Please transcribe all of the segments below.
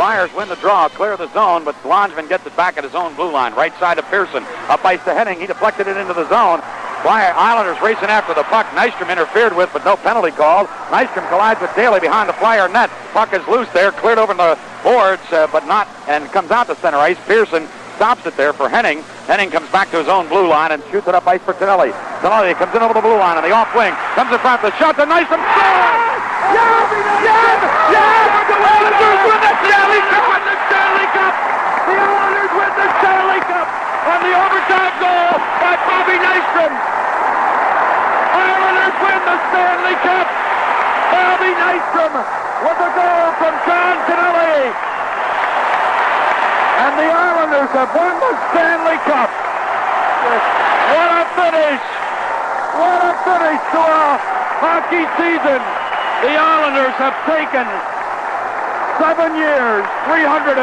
Flyers win the draw, clear the zone, but Langevin gets it back at his own blue line. Right side to Persson. Up ice to Henning. He deflected it into the zone. Flyer Islanders racing after the puck. Nystrom interfered with, but no penalty called. Nystrom collides with Daly behind the Flyer net. Puck is loose there, cleared over the boards, uh, but not, and comes out to center ice. Persson stops it there for Henning. Henning comes back to his own blue line and shoots it up ice for Tonelli. Tonelli comes in over the blue line on the off wing. Comes in front. The shot to Nystrom. Scores! Yes! Yes! Yes! The Islanders win the Stanley Cup! Win the Stanley Cup! The Islanders win the Stanley Cup on the overtime goal by Bobby Nystrom. Islanders win the Stanley Cup. Bobby Nystrom with a goal from John Tonelli. And the Islanders have won the Stanley Cup. What a finish! What a finish to a hockey season! The Islanders have taken seven years, 352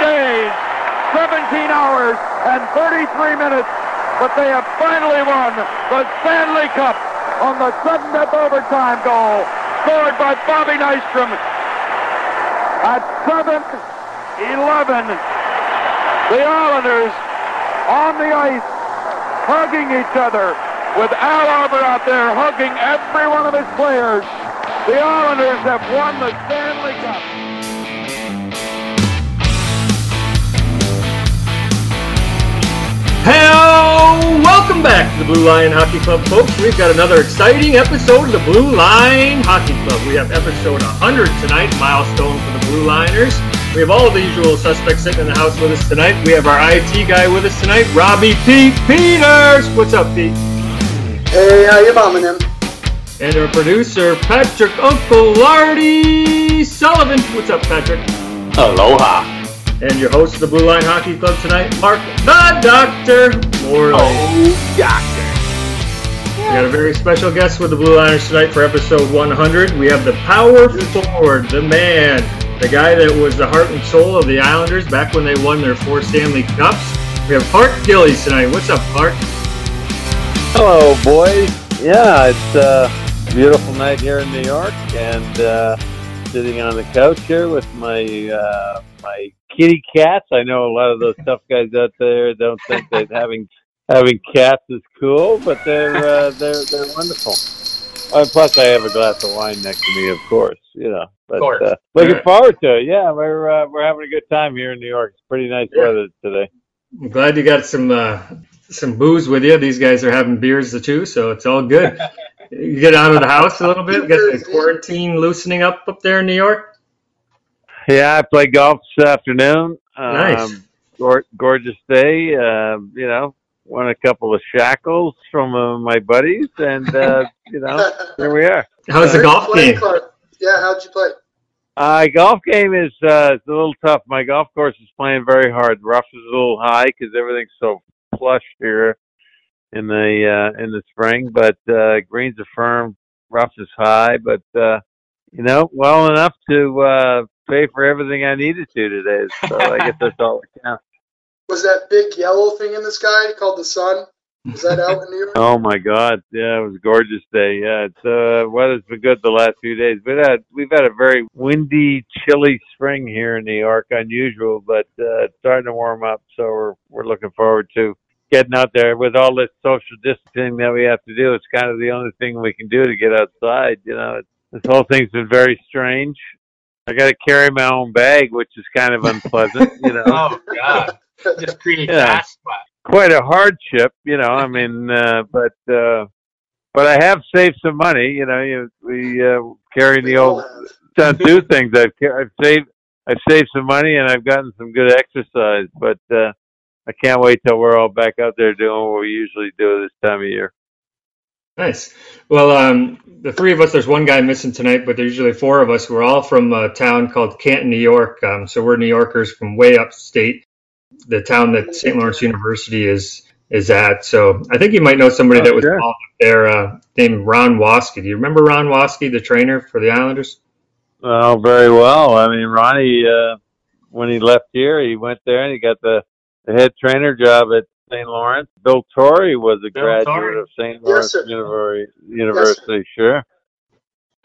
days, 17 hours, and 33 minutes, but they have finally won the Stanley Cup on the sudden death overtime goal scored by Bobby Nystrom at 7-11. The Islanders on the ice hugging each other with Al Arbour out there hugging every one of his players. The Islanders have won the Stanley Cup. Hello! Welcome back to the Blue Line Hockey Club, folks. We've got another exciting episode of the Blue Line Hockey Club. We have episode 100 tonight, milestone for the Blue Liners. We have all the usual suspects sitting in the house with us tonight. We have our IT guy with us tonight, Robbie Pete Peters. What's up, Pete? Hey, how you bombing him? And our producer, Patrick Uncle Lardy Sullivan. What's up, Patrick? Aloha. And your host of the Blue Line Hockey Club tonight, Mark the Doctor Morley. Oh, doctor. We got a very special guest with the Blue Liners tonight for episode 100. We have the power forward, the man, the guy that was the heart and soul of the Islanders back when they won their four Stanley Cups. We have Clark Gillies tonight. What's up, Clark? Hello, boys. Yeah, it's a beautiful night here in New York, and uh, sitting on the couch here with my uh, my kitty cats. I know a lot of those tough guys out there don't think that having having cats is cool, but they're uh, they're they're wonderful. Uh, plus, I have a glass of wine next to me, of course. You know, but course. uh, looking forward to it. Yeah, we're uh, we're having a good time here in New York. It's pretty nice Yeah. weather today. I'm glad you got some uh, some booze with you. These guys are having beers too, so it's all good. you get out of the house a little bit. Got the quarantine loosening up up there in New York. Yeah, I played golf this afternoon. Um, Nice. gor- gorgeous day. Uh, you know, won a couple of shackles from uh, my buddies, and uh, you know, here we are. How's the How'd you golf game? Clark? Yeah, how'd you play? Uh, golf game is uh, it's a little tough. My golf course is playing very hard. Rough is a little high because everything's so plush here in the uh, in the spring. But uh, greens are firm. Rough is high, but uh, you know, well enough to uh, pay for everything I needed to today. So I guess that's all that counts. Was that big yellow thing in the sky called the sun? Is that out in New York? Oh my God! Yeah, it was a gorgeous day. Yeah, it's uh, weather's been good the last few days. We've had we've had a very windy, chilly spring here in New York, unusual, but uh, it's starting to warm up. So we're we're looking forward to getting out there with all this social distancing that we have to do. It's kind of the only thing we can do to get outside. You know, this whole thing's been very strange. I got to carry my own bag, which is kind of unpleasant. You know. Oh, God. Just create Yeah. spot. quite a hardship, you know. I mean, uh, but uh, but I have saved some money. You know, you, we uh, carry the old done two things. I've I've saved I've saved some money and I've gotten some good exercise. But uh, I can't wait till we're all back out there doing what we usually do this time of year. Nice. Well, um, the three of us, there's one guy missing tonight, but there's usually four of us. We're all from a town called Canton, New York. Um, so we're New Yorkers from way upstate, the town that St. Lawrence University is is at. So I think you might know somebody Oh, that was sure. up there uh, named Ron Waske. Do you remember Ron Waske, the trainer for the Islanders? Oh, very well. I mean, Ronnie, uh, when he left here, he went there and he got the, the head trainer job at St. Lawrence. Bill Torrey was a Bill graduate Torrey. of St. Lawrence sir. University, University sure.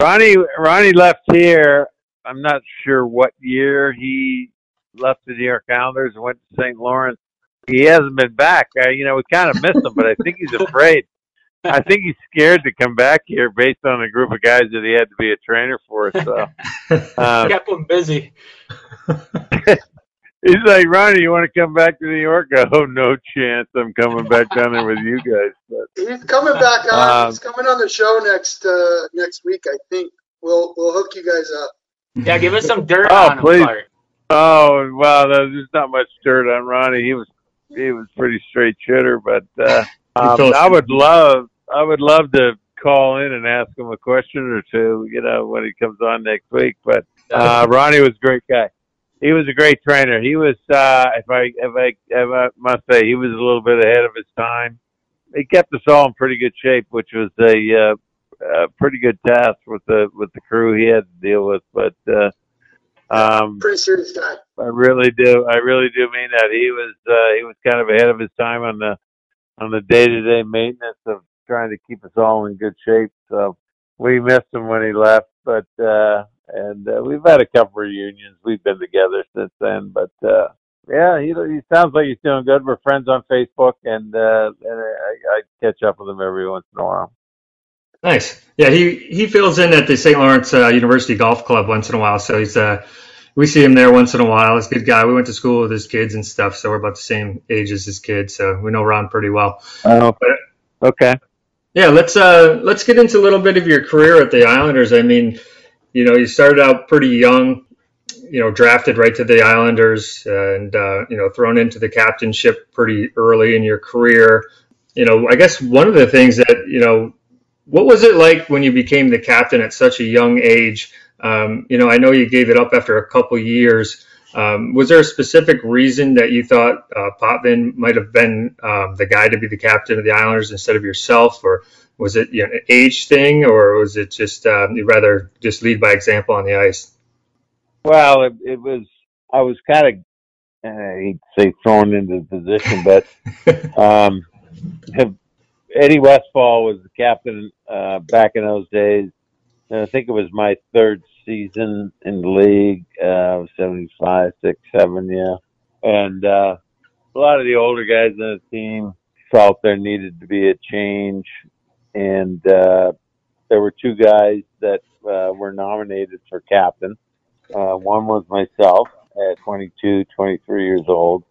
Ronnie, Ronnie left here I'm not sure what year he left the New York Islanders and went to St. Lawrence. He hasn't been back. I, you know, we kind of miss him, but I think he's afraid. I think he's scared to come back here based on a group of guys that he had to be a trainer for. So um, Kept him busy. he's like, Ronnie, you want to come back to New York? Oh, no chance. I'm coming back down there with you guys. But He's coming back on. Um, he's coming on the show next uh, next week, I think. We'll we'll hook you guys up. Yeah, give us some dirt Oh, on him, please. Clark. Oh wow, there's not much dirt on Ronnie. He was he was pretty straight shooter, but uh, um, I would love I would love to call in and ask him a question or two, you know, when he comes on next week. But uh, Ronnie was a great guy. He was a great trainer. He was, uh, if I if I if I must say, he was a little bit ahead of his time. He kept us all in pretty good shape, which was a, uh, a pretty good task with the with the crew he had to deal with. But uh, um, Pretty serious guy. I really do. I really do mean that. He was uh, he was kind of ahead of his time on the on the day to day maintenance of trying to keep us all in good shape. So we missed him when he left, but uh, and uh, we've had a couple reunions. We've been together since then, but uh, yeah, he he sounds like he's doing good. We're friends on Facebook, and uh, and I, I catch up with him every once in a while. Nice. Yeah, he he fills in at the St. Lawrence uh, University Golf Club once in a while. So he's uh, we see him there once in a while. He's a good guy. We went to school with his kids and stuff, so we're about the same age as his kids. So we know Ron pretty well. Oh, okay. Yeah, let's uh let's get into a little bit of your career at the Islanders. I mean, you know, you started out pretty young, you know, drafted right to the Islanders, and uh, you know, thrown into the captainship pretty early in your career. You know, I guess one of the things that you know, what was it like when you became the captain at such a young age? Um, you know, I know you gave it up after a couple years. Um, was there a specific reason that you thought uh, Potvin might have been um, the guy to be the captain of the Islanders instead of yourself, or was it you know, an age thing, or was it just um, you'd rather just lead by example on the ice? Well, it, it was. I was kind of, I hate to say thrown into the position, but um, Eddie Westfall was the captain uh, back in those days. And I think it was my third season in the league, uh, 75, 6, 7, yeah. And uh, a lot of the older guys on the team felt there needed to be a change. And uh, there were two guys that uh, were nominated for captain. Uh, one was myself at 22, 23 years old,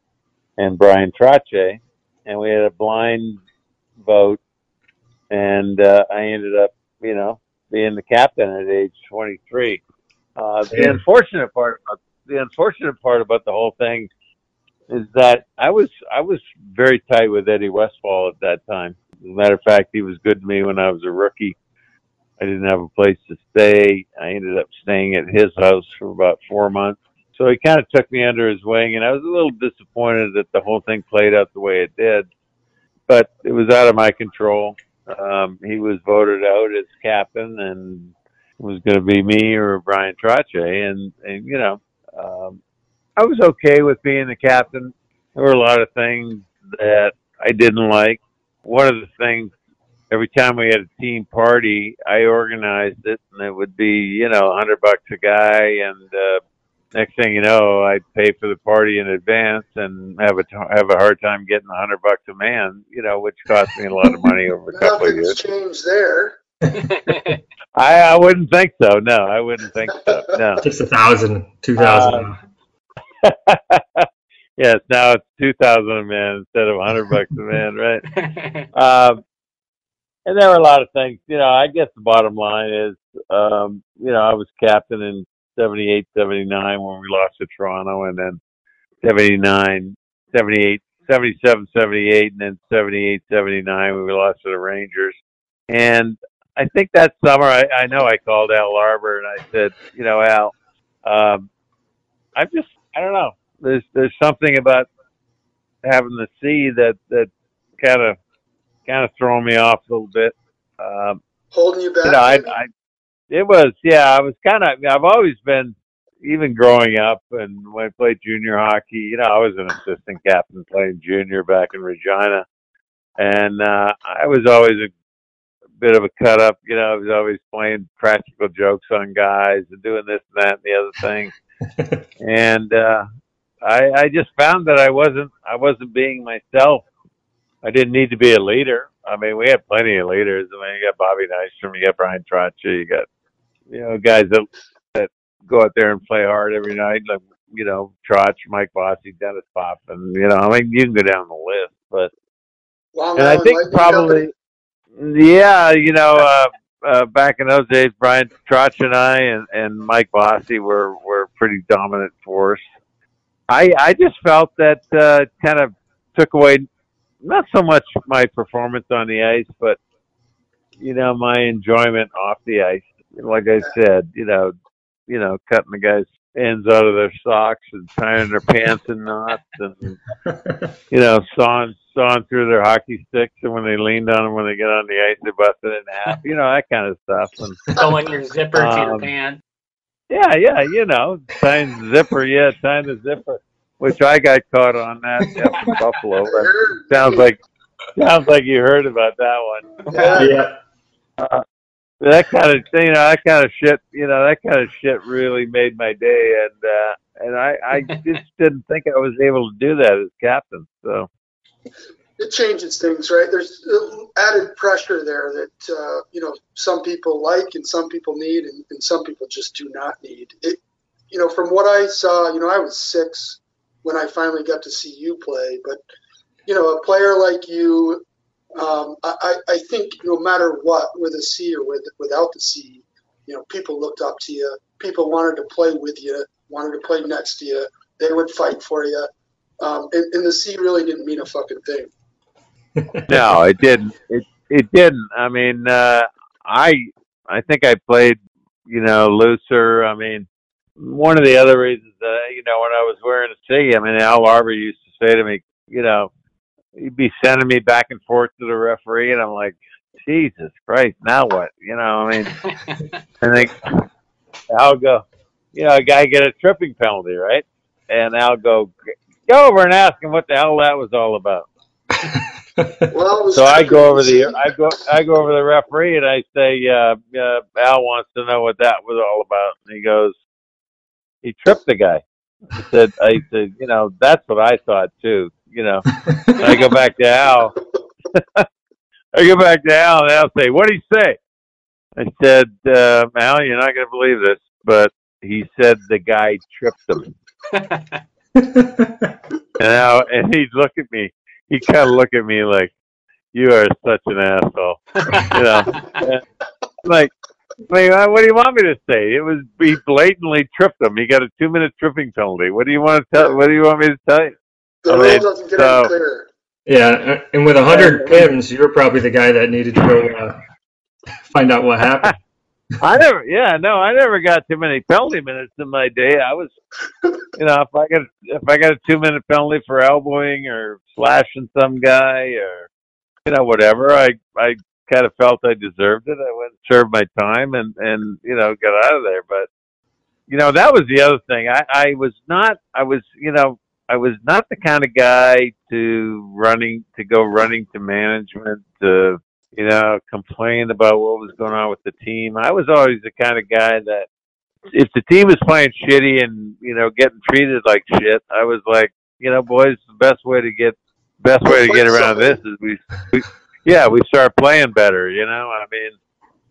and Brian Trottier. And we had a blind vote, and uh, I ended up, you know, being the captain at age 23. Uh, the unfortunate part about the unfortunate part about the whole thing is that I was I was very tight with Eddie Westfall at that time. Matter of fact, he was good to me when I was a rookie. I didn't have a place to stay. I ended up staying at his house for about four months. So he kind of took me under his wing, and I was a little disappointed that the whole thing played out the way it did. But it was out of my control. Um, he was voted out as captain, and it was going to be me or Brian Trottier. And, and you know, um, I was okay with being the captain. There were a lot of things that I didn't like. One of the things every time we had a team party, I organized it, and it would be you know a hundred bucks a guy, and uh, next thing you know, I'd pay for the party in advance and have a t- have a hard time getting a hundred bucks a man, you know, which cost me a lot of money over a couple of Nothing's years. changed there. I I wouldn't think so. No, I wouldn't think so. No. Just a thousand, two thousand. yes, now it's two thousand a man instead of a hundred bucks a man, right? Um, and there were a lot of things. You know, I guess the bottom line is, um, you know, I was captain in 78, 79 when we lost to Toronto, and then 79, 78, 77, 78, and then 78, 79 when we lost to the Rangers. And I think that summer, I, I know I called Al Arbour and I said, you know, Al, um, I'm just, I don't know. There's there's something about having the C that that kind of kind of throwing me off a little bit. Um, Holding you back. you know, I, I, it was, yeah, I was kind of, I've always been, even growing up and when I played junior hockey, you know, I was an assistant captain playing junior back in Regina. And, uh, I was always a bit of a cut up. You know, I was always playing practical jokes on guys and doing this and that and the other thing. and uh, I, I just found that I wasn't I wasn't being myself. I didn't need to be a leader. I mean, we had plenty of leaders. I mean, you got Bobby Nystrom, you got Brian Trottier, you got you know guys that that go out there and play hard every night, like you know Trotch, Mike Bossy, Dennis Pop, and you know I mean you can go down the list, but Long and I think probably, yeah, you know, uh, uh, back in those days, Brian Trotch and I and, and Mike Bossy were were pretty dominant force. I I just felt that uh, kind of took away not so much my performance on the ice, but you know my enjoyment off the ice. Like I said, you know, you know, cutting the guys ends out of their socks and tying their pants in knots and you know, sawing sawing through their hockey sticks, and when they leaned on them when they get on the ice, they bust it in half. You know that kind of stuff. And Throwing your zipper to your Um, pants. Yeah, yeah, you know, tying the zipper, yeah, tying the zipper, which I got caught on that up in Buffalo. That sounds like sounds like you heard about that one. Yeah. yeah. Uh, that kind of you know that kind of shit you know that kind of shit really made my day and uh and i i just didn't think i was able to do that as captain so it changes things, right? There's added pressure there that uh, you know some people like and some people need, and, and some people just do not need. It, you know, from what I saw, you know, I was six when I finally got to see you play, but you know, a player like you, um, I, I I think no matter what, with a C or with without the C, you know, people looked up to you. People wanted to play with you, wanted to play next to you. They would fight for you. Um, and, and the C really didn't mean a fucking thing. No it didn't it it didn't i mean uh i i think i played you know looser i mean one of the other reasons that you know when i was wearing a c i mean al arbour used to say to me you know he'd be sending me back and forth to the referee and i'm like jesus christ now what you know i mean and they I'll go, you know, a guy get a tripping penalty, right? And I'll go, go over and ask him what the hell that was all about. Well, So I go over the, I go, I go over the referee and I say, uh, uh, Al wants to know what that was all about. And he goes, he tripped the guy. I said, I said, you know, that's what I thought too. You know, And I go back to Al. I go back to Al and Al say, what did he say? I said, uh, Al, you're not going to believe this, but he said the guy tripped him. And Al, and he'd look at me. He kind of looked at me like, you are such an asshole. You know, And, like, I mean, uh, what do you want me to say? It was he blatantly tripped him. He got a two minute tripping penalty. What do you want to tell? What do you want me to tell you? The I rule mean, doesn't get so- any clearer. Yeah, and with a hundred pims, you're probably the guy that needed to go uh, find out what happened. I never, yeah, no, I never got too many penalty minutes in my day. I was, you know, if I got if I got a two minute penalty for elbowing or slashing some guy or, you know, whatever, I I kind of felt I deserved it. I went and served my time and and you know got out of there. But you know that was the other thing. I I was not. I was you know I was not the kind of guy to running to go running to management to you know, complain about what was going on with the team. I was always the kind of guy that if the team was playing shitty and, you know, getting treated like shit, I was like, you know, boys, the best way to get best way to get around this is we, we yeah, we start playing better, you know? I mean,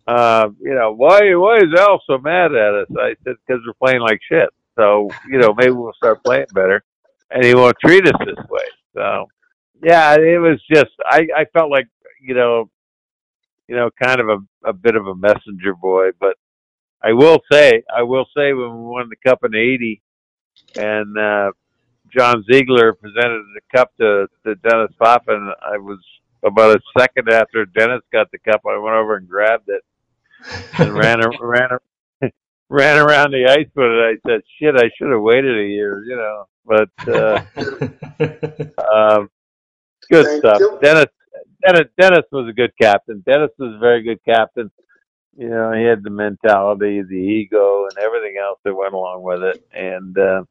uh, you know, why why is Al so mad at us? I said because we're playing like shit. So, you know, maybe we'll start playing better and he won't treat us this way. So, yeah, it was just I I felt like, you know, you know, kind of a, a bit of a messenger boy. But I will say, I will say, when we won the cup in '80, and uh, John Ziegler presented the cup to, to Dennis Potvin, I was about a second after Dennis got the cup. I went over and grabbed it and ran ran ran around the ice with it. I said, "Shit, I should have waited a year," you know. But uh, um, good Thank stuff. you. Dennis, Dennis, Dennis was a good captain. Dennis was a very good captain. You know, he had the mentality, the ego, and everything else that went along with it. And uh,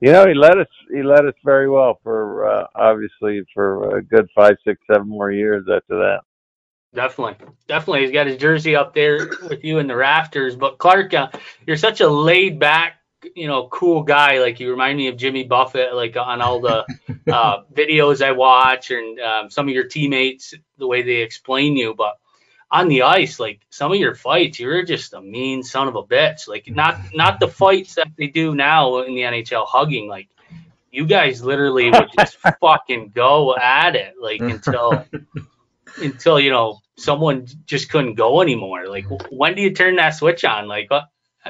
you know, he led us. He led us very well for uh, obviously for a good five, six, seven more years after that. Definitely, definitely. He's got his jersey up there with you in the rafters. But Clark, uh, you're such a laid back, you know, cool guy. Like you remind me of Jimmy Buffett, like on all the uh, videos I watch and um, some of your teammates, the way they explain you. But on the ice, like some of your fights, you're just a mean son of a bitch. Like not not the fights that they do now in the NHL, hugging. Like you guys literally would just fucking go at it, like until until you know someone just couldn't go anymore. Like, when do you turn that switch on? Like, uh,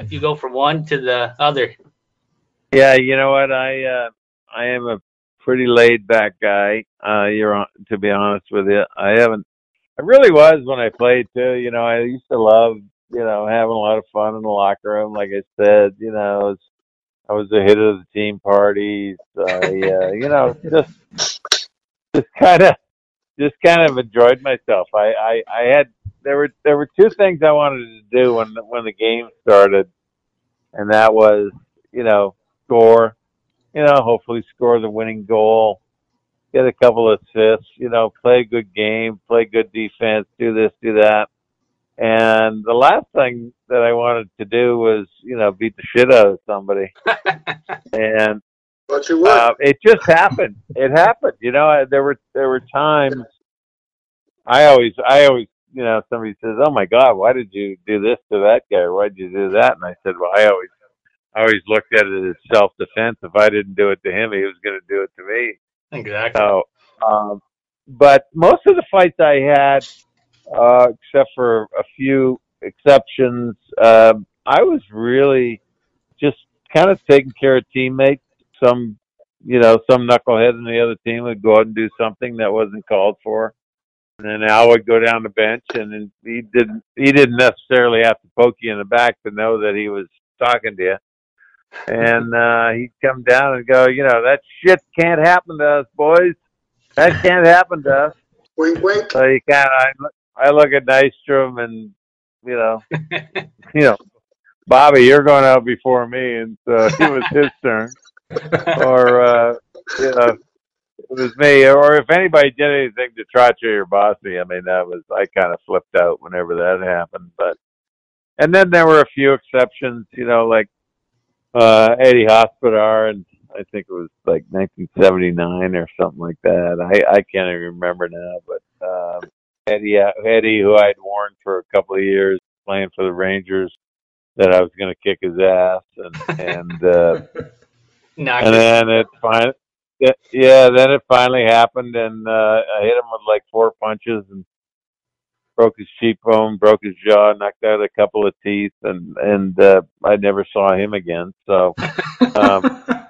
you go from one to the other. Yeah, you know what? I uh, I am a pretty laid back guy. Uh, you're on, to be honest with you. I haven't. I really was when I played too. You know, I used to love you know having a lot of fun in the locker room. Like I said, you know, I was, I was the hit of the team parties. I, uh, you know, just just kind of just kind of enjoyed myself. I, I, I had there were there were two things I wanted to do when when the game started, and that was you know score, you know hopefully score the winning goal, get a couple of assists, you know play a good game, play good defense, do this, do that, and the last thing that I wanted to do was you know beat the shit out of somebody, and But you would. uh, it just happened. It happened. You know, there were there were times. I always, I always, you know, somebody says, "Oh my God, why did you do this to that guy? Why did you do that?" And I said, "Well, I always, I always looked at it as self defense. If I didn't do it to him, he was going to do it to me." Exactly. So, um, but most of the fights I had, uh, except for a few exceptions, um, I was really just kind of taking care of teammates. Some, you know, some knucklehead in the other team would go out and do something that wasn't called for. And then Al would go down the bench, and then he didn't. He didn't necessarily have to poke you in the back to know that he was talking to you. And uh, he'd come down and go, you know, that shit can't happen to us, boys. That can't happen to us. wink, wink. So you kind of, I, look- I look at Nystrom and, you know, you know, Bobby, you're going out before me, and so it was his turn. Or, uh, you know, it was me. Or if anybody did anything to Trottier or Bossy, I mean, that was, I kind of flipped out whenever that happened. But, and then there were a few exceptions, you know, like uh, Eddie Hospodar, and I think it was like 1979 or something like that. I I can't even remember now, but um, Eddie uh, Eddie, who I'd warned for a couple of years playing for the Rangers, that I was going to kick his ass, and and uh, Knock and then it finally. Yeah, then it finally happened, and uh, I hit him with like four punches and broke his cheekbone, broke his jaw, knocked out a couple of teeth, and and uh, I never saw him again. So, um,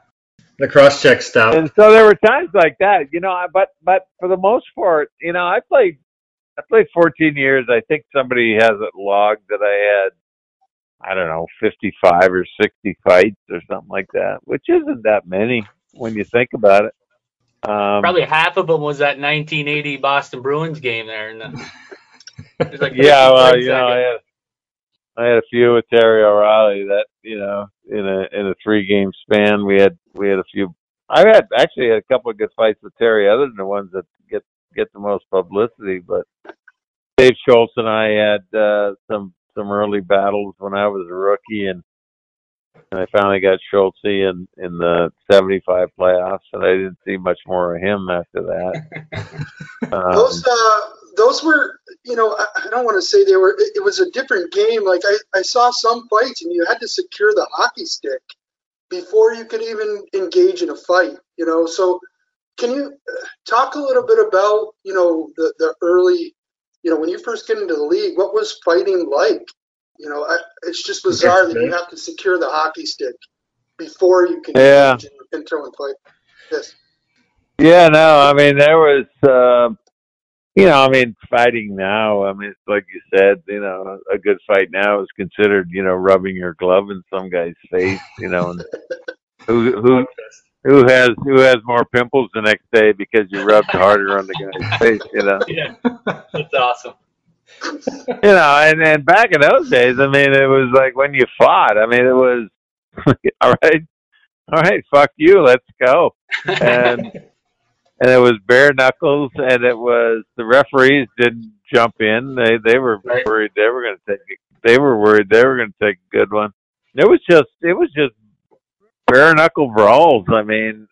The cross check stop. and so there were times like that, you know. I- But but for the most part, you know, I played I played 14 years. I think somebody has it logged that I had I don't know 55 or 60 fights or something like that, which isn't that many when you think about it. Um, Probably half of them was that 1980 Boston Bruins game there. And the, like yeah, well, you know, I had I had a few with Terry O'Reilly that you know in a in a three game span we had we had a few. I had actually had a couple of good fights with Terry, other than the ones that get get the most publicity. But Dave Schultz and I had uh, some some early battles when I was a rookie, and and I finally got Schultz in in the '75 playoffs, and I didn't see much more of him after that. Um, Those uh, those were, you know, I, I don't want to say they were. It, it was a different game. Like I, I saw some fights, and you had to secure the hockey stick before you could even engage in a fight. You know, so can you uh, talk a little bit about, you know, the the early, you know, when you first get into the league, what was fighting like? You know, I, it's just bizarre that you have to secure the hockey stick before you can Yeah. engage in, in throwing fight. Yes. Yeah, no, I mean there was, um you know, I mean fighting now. I mean, it's like you said, you know, a good fight now is considered, you know, rubbing your glove in some guy's face, you know, and who who who has who has more pimples the next day because you rubbed harder on the guy's face, you know. Yeah, that's awesome. You know, and and back in those days, I mean, it was like when you fought. I mean, it was all right, all right, fuck you, let's go. and and it was bare knuckles, and it was the referees didn't jump in. They they were Right. worried they were going to take. They were worried they were going to take a good one. It was just it was just bare knuckle brawls. I mean,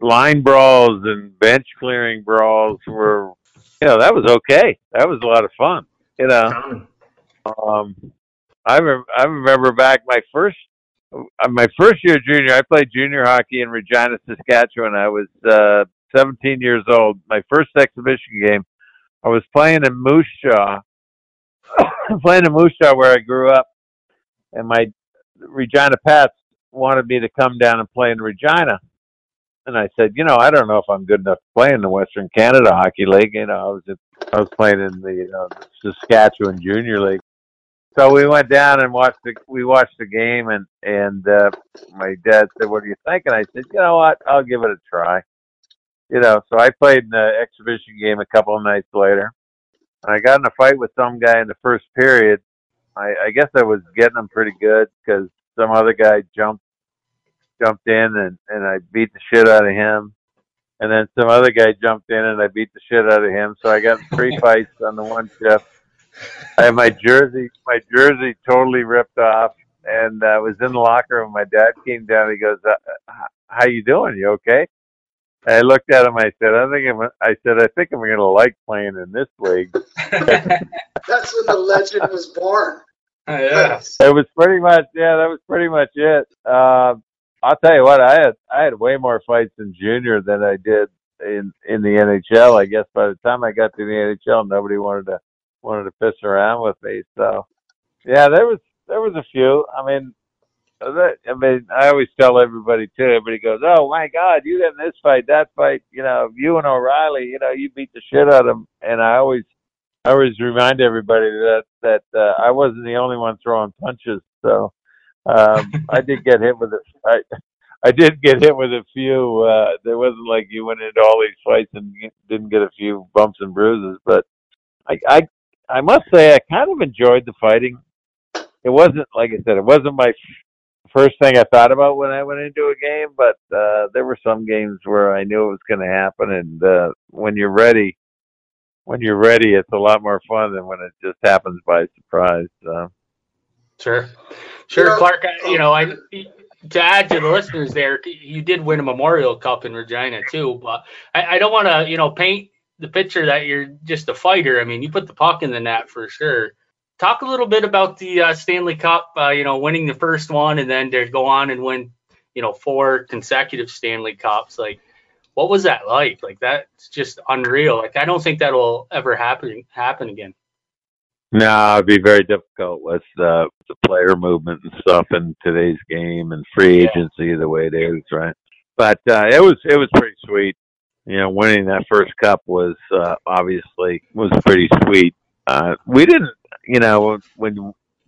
line brawls and bench clearing brawls were. You know that was okay. That was a lot of fun. You know. Um, I rem- I remember back my first uh, my first year junior. I played junior hockey in Regina, Saskatchewan. I was uh, 17 years old. My first exhibition game. I was playing in Moose Jaw, playing in Moose Jaw where I grew up, and my Regina Pats wanted me to come down and play in Regina. And I said, you know, I don't know if I'm good enough to play in the Western Canada Hockey League. You know, I was at, I was playing in the uh, Saskatchewan Junior League. So we went down and watched the we watched the game and and uh, my dad said, "What do you think?" And I said, "You know what? I'll give it a try." You know, so I played in the exhibition game a couple of nights later. And I got in a fight with some guy in the first period. I, I guess I was getting him pretty good because some other guy jumped jumped in and and I beat the shit out of him. And then some other guy jumped in and I beat the shit out of him. So I got three fights on the one shift. I had my jersey, my jersey totally ripped off, and I was in the locker room. My dad came down. He goes, uh, "How you doing? You okay?" I looked at him. I said, "I think I'm." I said, "I think I'm going to like playing in this league." That's when the legend was born. yeah. It was pretty much, yeah, that was pretty much it. Uh, I'll tell you what, I had I had way more fights in junior than I did in in the NHL. I guess by the time I got to the NHL, nobody wanted to wanted to piss around with me. So, yeah, there was there was a few. I mean, that, I mean, I always tell everybody too. Everybody goes, "Oh my God, you got this fight, that fight. You know, you and O'Reilly. You know, you beat the shit out of him." And I always I always remind everybody that that uh, I wasn't the only one throwing punches. So um, I did get hit with a I, I did get hit with a few. Uh, there wasn't like you went into all these fights and didn't get a few bumps and bruises, but I I I must say I kind of enjoyed the fighting. It wasn't like I said, it wasn't my f- first thing I thought about when I went into a game, but uh, there were some games where I knew it was going to happen, and uh, when you're ready, when you're ready, it's a lot more fun than when it just happens by surprise. So. Sure, sure, Yeah. Clark. I, you know, I to add to the listeners there, you did win a Memorial Cup in Regina too, but I, I don't want to, you know, paint the picture that you're just a fighter. I mean, you put the puck in the net for sure. Talk a little bit about the uh, Stanley Cup. Uh, you know, winning the first one and then to go on and win, you know, four consecutive Stanley Cups. Like, what was that like? Like, that's just unreal. Like, I don't think that'll ever happen happen again. No, it'd be very difficult with uh, the player movement and stuff in today's game and free Yeah. agency the way it is, right? But uh, it was it was pretty sweet. You know, winning that first cup was uh, obviously was pretty sweet. Uh, we didn't, you know, when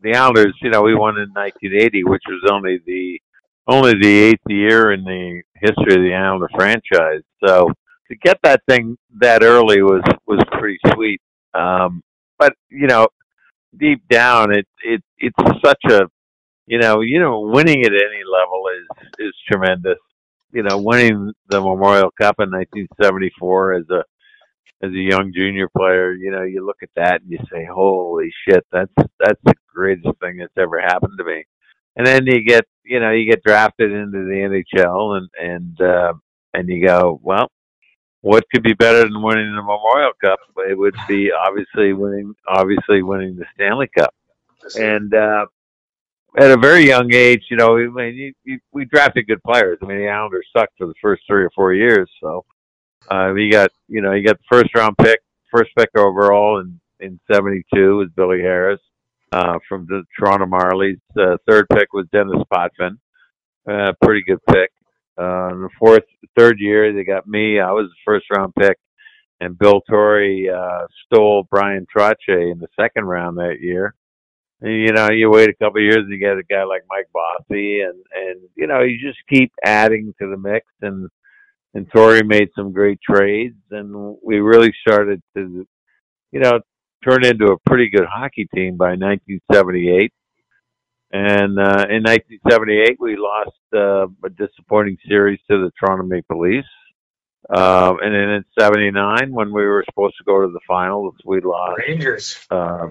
the Islanders, you know, we won in 1980, which was only the only the eighth year in the history of the Islander franchise. So to get that thing that early was was pretty sweet. Um, but you know, deep down, it it it's such a you know you know winning at any level is is tremendous. You know, winning the Memorial Cup in 1974 as a as a young junior player, you know, you look at that and you say, "Holy shit, that's that's the greatest thing that's ever happened to me." And then you get, you know, you get drafted into the NHL, and and uh, and you go, "Well, what could be better than winning the Memorial Cup? It would be obviously winning, obviously winning the Stanley Cup." And uh, at a very young age, you know, I mean, you, you, we drafted good players. I mean, the Islanders sucked for the first three or four years, so uh, we got, you know, you got the first round pick, first pick overall in in '72 was Billy Harris uh, from the Toronto Marlies. Uh, third pick was Dennis Potvin, uh, pretty good pick. Uh, the fourth, third year, they got me. I was the first round pick, and Bill Torrey uh, stole Brian Trottier in the second round that year. And, you know, you wait a couple of years and you get a guy like Mike Bossy, and and you know, you just keep adding to the mix. And and Torrey made some great trades, and we really started to, you know, turn into a pretty good hockey team by 1978. And uh, in 1978, we lost uh, a disappointing series to the Toronto Maple Leafs. Um, and then in '79, when we were supposed to go to the finals, we lost. Rangers. Uh,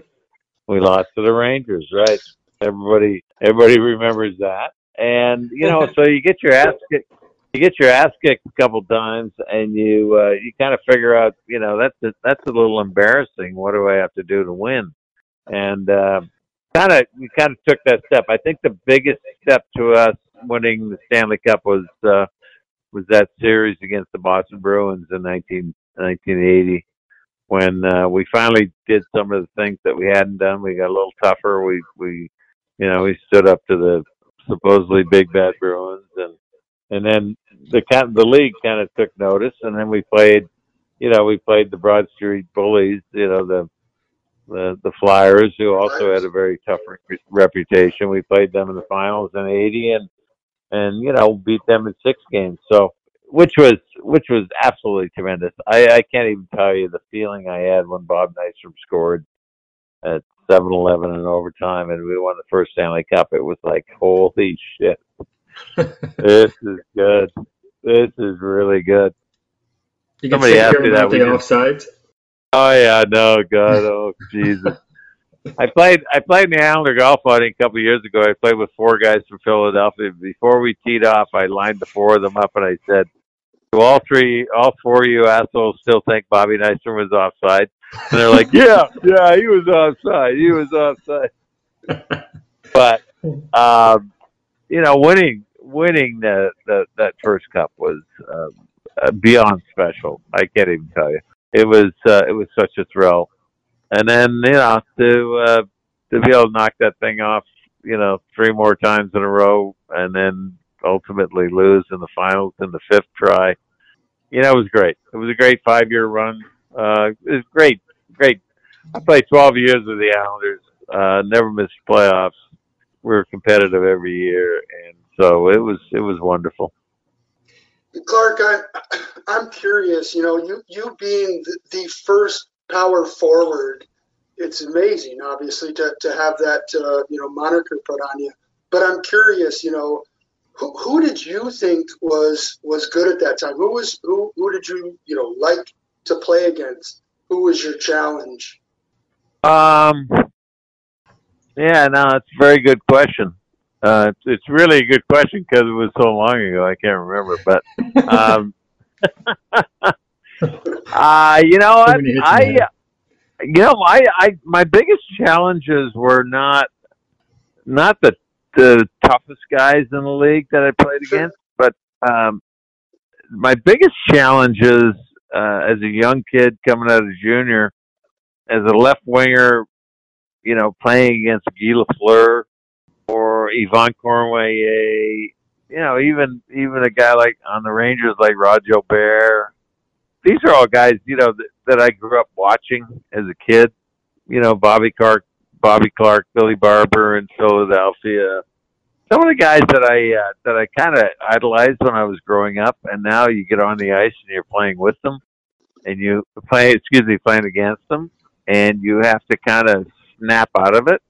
we lost to the Rangers, right? Everybody, everybody remembers that. And you know, so you get your ass kicked, you get your ass kicked a couple times, and you uh, you kind of figure out, you know, that's a, that's a little embarrassing. What do I have to do to win? And uh, kind of, we kind of took that step. I think the biggest step to us winning the Stanley Cup was uh, was that series against the Boston Bruins in 19, 1980 when uh, we finally did some of the things that we hadn't done. We got a little tougher. We we you know we stood up to the supposedly big bad Bruins, and and then the the league kind of took notice, and then we played. You know, we played the Broad Street Bullies. You know the the the Flyers, who also had a very tough re- reputation. We played them in the finals in '80, and and you know beat them in six games. So which was which was absolutely tremendous. I, I can't even tell you the feeling I had when Bob Nystrom scored at 7-Eleven in overtime and we won the first Stanley Cup. It was like holy shit, this is good. This is really good. You Somebody asked me that, we offsides. Oh yeah, no God, oh Jesus. I played I played in the Islander golf outing a couple of years ago. I played with four guys from Philadelphia. Before we teed off, I lined the four of them up and I said, "Do all three, all four of you assholes still think Bobby Nystrom was offside?" And they're like, "Yeah, yeah, he was offside. He was offside." but um, you know, winning winning the, the that first cup was um, uh, beyond special. I can't even tell you. It was uh, it was such a thrill, and then you know to uh, to be able to knock that thing off, you know, three more times in a row, and then ultimately lose in the finals in the fifth try. You know, it was great. It was a great five year run. Uh, it was great, great. I played 12 years with the Islanders. Uh, never missed playoffs. We were competitive every year, and so it was it was wonderful. Clark, I, I'm curious. You know, you you being the, first power forward, it's amazing, obviously, to, to have that uh, you know moniker put on you. But I'm curious. You know, who, who did you think was was good at that time? Who was who who did you you know like to play against? Who was your challenge? Um, yeah, no, it's a very good question. Uh, it's, it's really a good question because it was so long ago. I can't remember, but um, uh, you know what? Too many hits in I, you know, I, I, my biggest challenges were not, not the the toughest guys in the league that I played against, but um, my biggest challenges uh, as a young kid coming out of junior, as a left winger, you know, playing against Guy Lafleur or Yvan Cournoyer, you know, even even a guy like on the Rangers like Roger Bear. These are all guys, you know, that, that I grew up watching as a kid. You know, Bobby Clarke, Bobby Clarke, Billy Barber in Philadelphia. Some of the guys that I uh, that I kind of idolized when I was growing up, and now you get on the ice and you're playing with them, and you play, excuse me, playing against them, and you have to kind of snap out of it.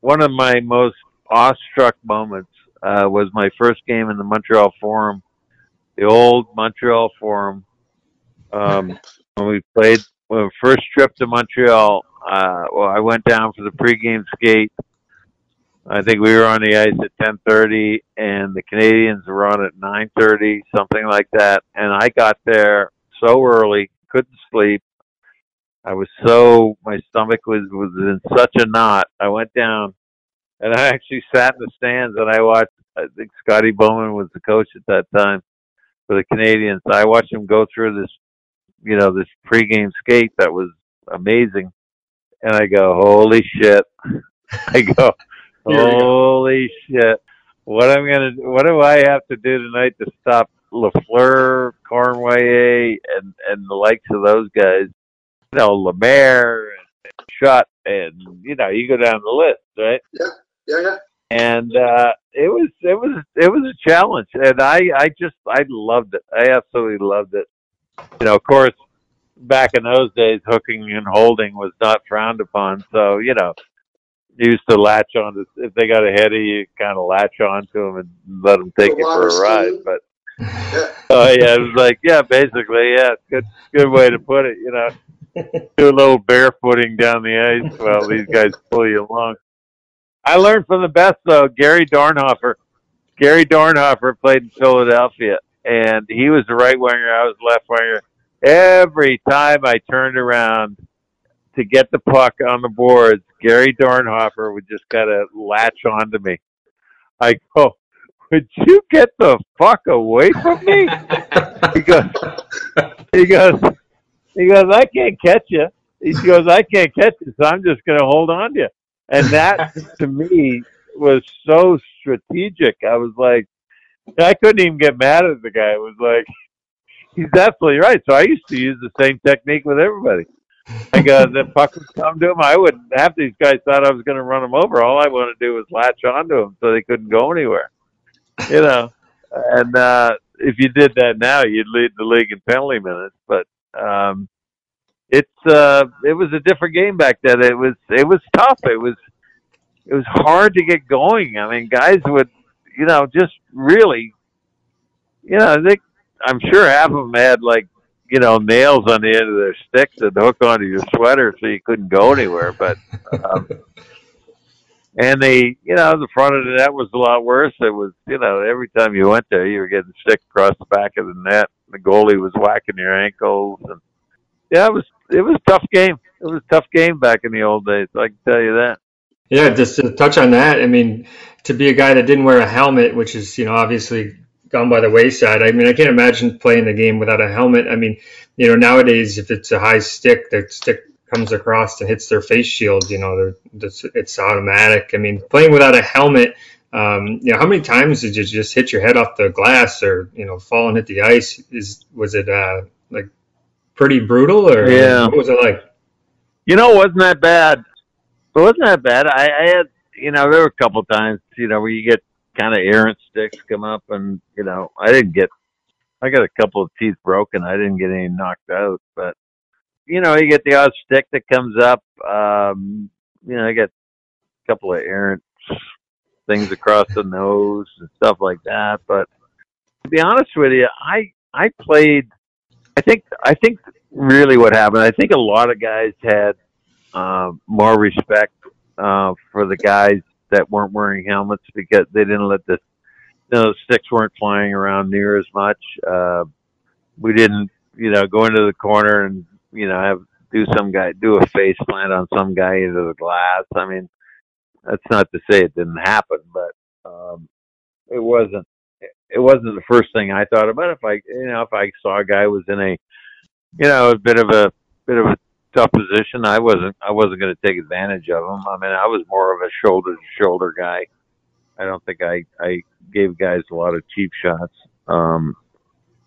One of my most awestruck moments uh, was my first game in the Montreal Forum, the old Montreal Forum. Um, when we played, when we first trip to Montreal, uh, well, I went down for the pregame skate. I think we were on the ice at 10:30, and the Canadiens were on at 9:30, something like that. And I got there so early, couldn't sleep. I was so my stomach was was in such a knot. I went down, and I actually sat in the stands and I watched. I think Scotty Bowman was the coach at that time for the Canadiens. I watched him go through this, you know, this pregame skate that was amazing, and I go, "Holy shit!" I go, Here we go. "Holy shit!" What I'm gonna, what do I have to do tonight to stop Lafleur, Cournoyer, and and the likes of those guys? You know, Lemaire and, and and you know, you go down the list, right? Yeah, yeah. and uh it was it was it was a challenge and i i just i loved it i absolutely loved it you know of course back in those days hooking and holding was not frowned upon so you know you used to latch on to if they got ahead of you kind of latch on to them and let them take you for a ride but yeah. Oh yeah, it was like yeah, basically yeah, good good way to put it. You know, do a little barefooting down the ice while these guys pull you along. I learned from the best though. Gary Dornhoefer. Gary Dornhoefer played in Philadelphia, and he was the right winger. I was left winger. Every time I turned around to get the puck on the boards, Gary Dornhoefer would just kind of latch onto me. I go, would you get the fuck away from me? he goes, he goes, he goes, I can't catch you. He goes, I can't catch you, so I'm just going to hold on to you. And that, to me, was so strategic. I was like, I couldn't even get mad at the guy. It was like, he's absolutely right. So I used to use the same technique with everybody. I go, the puck would come to him. I wouldn't. Half these guys thought I was going to run them over. All I wanted to do was latch onto them so they couldn't go anywhere. You know, and uh, if you did that now, you'd lead the league in penalty minutes. But um, it's uh, it was a different game back then. It was it was tough. It was it was hard to get going. I mean, guys would you know just really, you know, they I'm sure half of them had like you know nails on the end of their sticks that hook onto your sweater so you couldn't go anywhere. But um, and the you know the front of the net was a lot worse. It was you know every time you went there you were getting stick across the back of the net. The goalie was whacking your ankles and yeah, it was it was a tough game. It was a tough game back in the old days. I can tell you that. Yeah, just to touch on that. I mean, to be a guy that didn't wear a helmet, which is you know obviously gone by the wayside. I mean, I can't imagine playing the game without a helmet. I mean, you know, nowadays if it's a high stick, the stick comes across and hits their face shield. You know, it's automatic. I mean, playing without a helmet. Um, you know, how many times did you just hit your head off the glass or you know fall and hit the ice? Is was it uh, like pretty brutal or Yeah. what was it like? You know, it wasn't that bad. It wasn't that bad. I, I had, you know, there were a couple times, you know, where you get kind of errant sticks come up, and you know, I didn't get. I got a couple of teeth broken. I didn't get any knocked out, but you know, you get the odd stick that comes up. Um, you know, I get a couple of errant things across the nose and stuff like that. But to be honest with you, I I played. I think I think really what happened. I think a lot of guys had uh, more respect uh, for the guys that weren't wearing helmets because they didn't let the you know, sticks weren't flying around near as much. Uh, we didn't, you know, go into the corner and you know have do some guy do a face plant on some guy into the glass. I mean, that's not to say it didn't happen, but um, it wasn't. It wasn't the first thing I thought about. If I, you know, if I saw a guy was in a, you know, a bit of a bit of a tough position, I wasn't. I wasn't going to take advantage of him. I mean, I was more of a shoulder to shoulder guy. I don't think I I gave guys a lot of cheap shots. Um,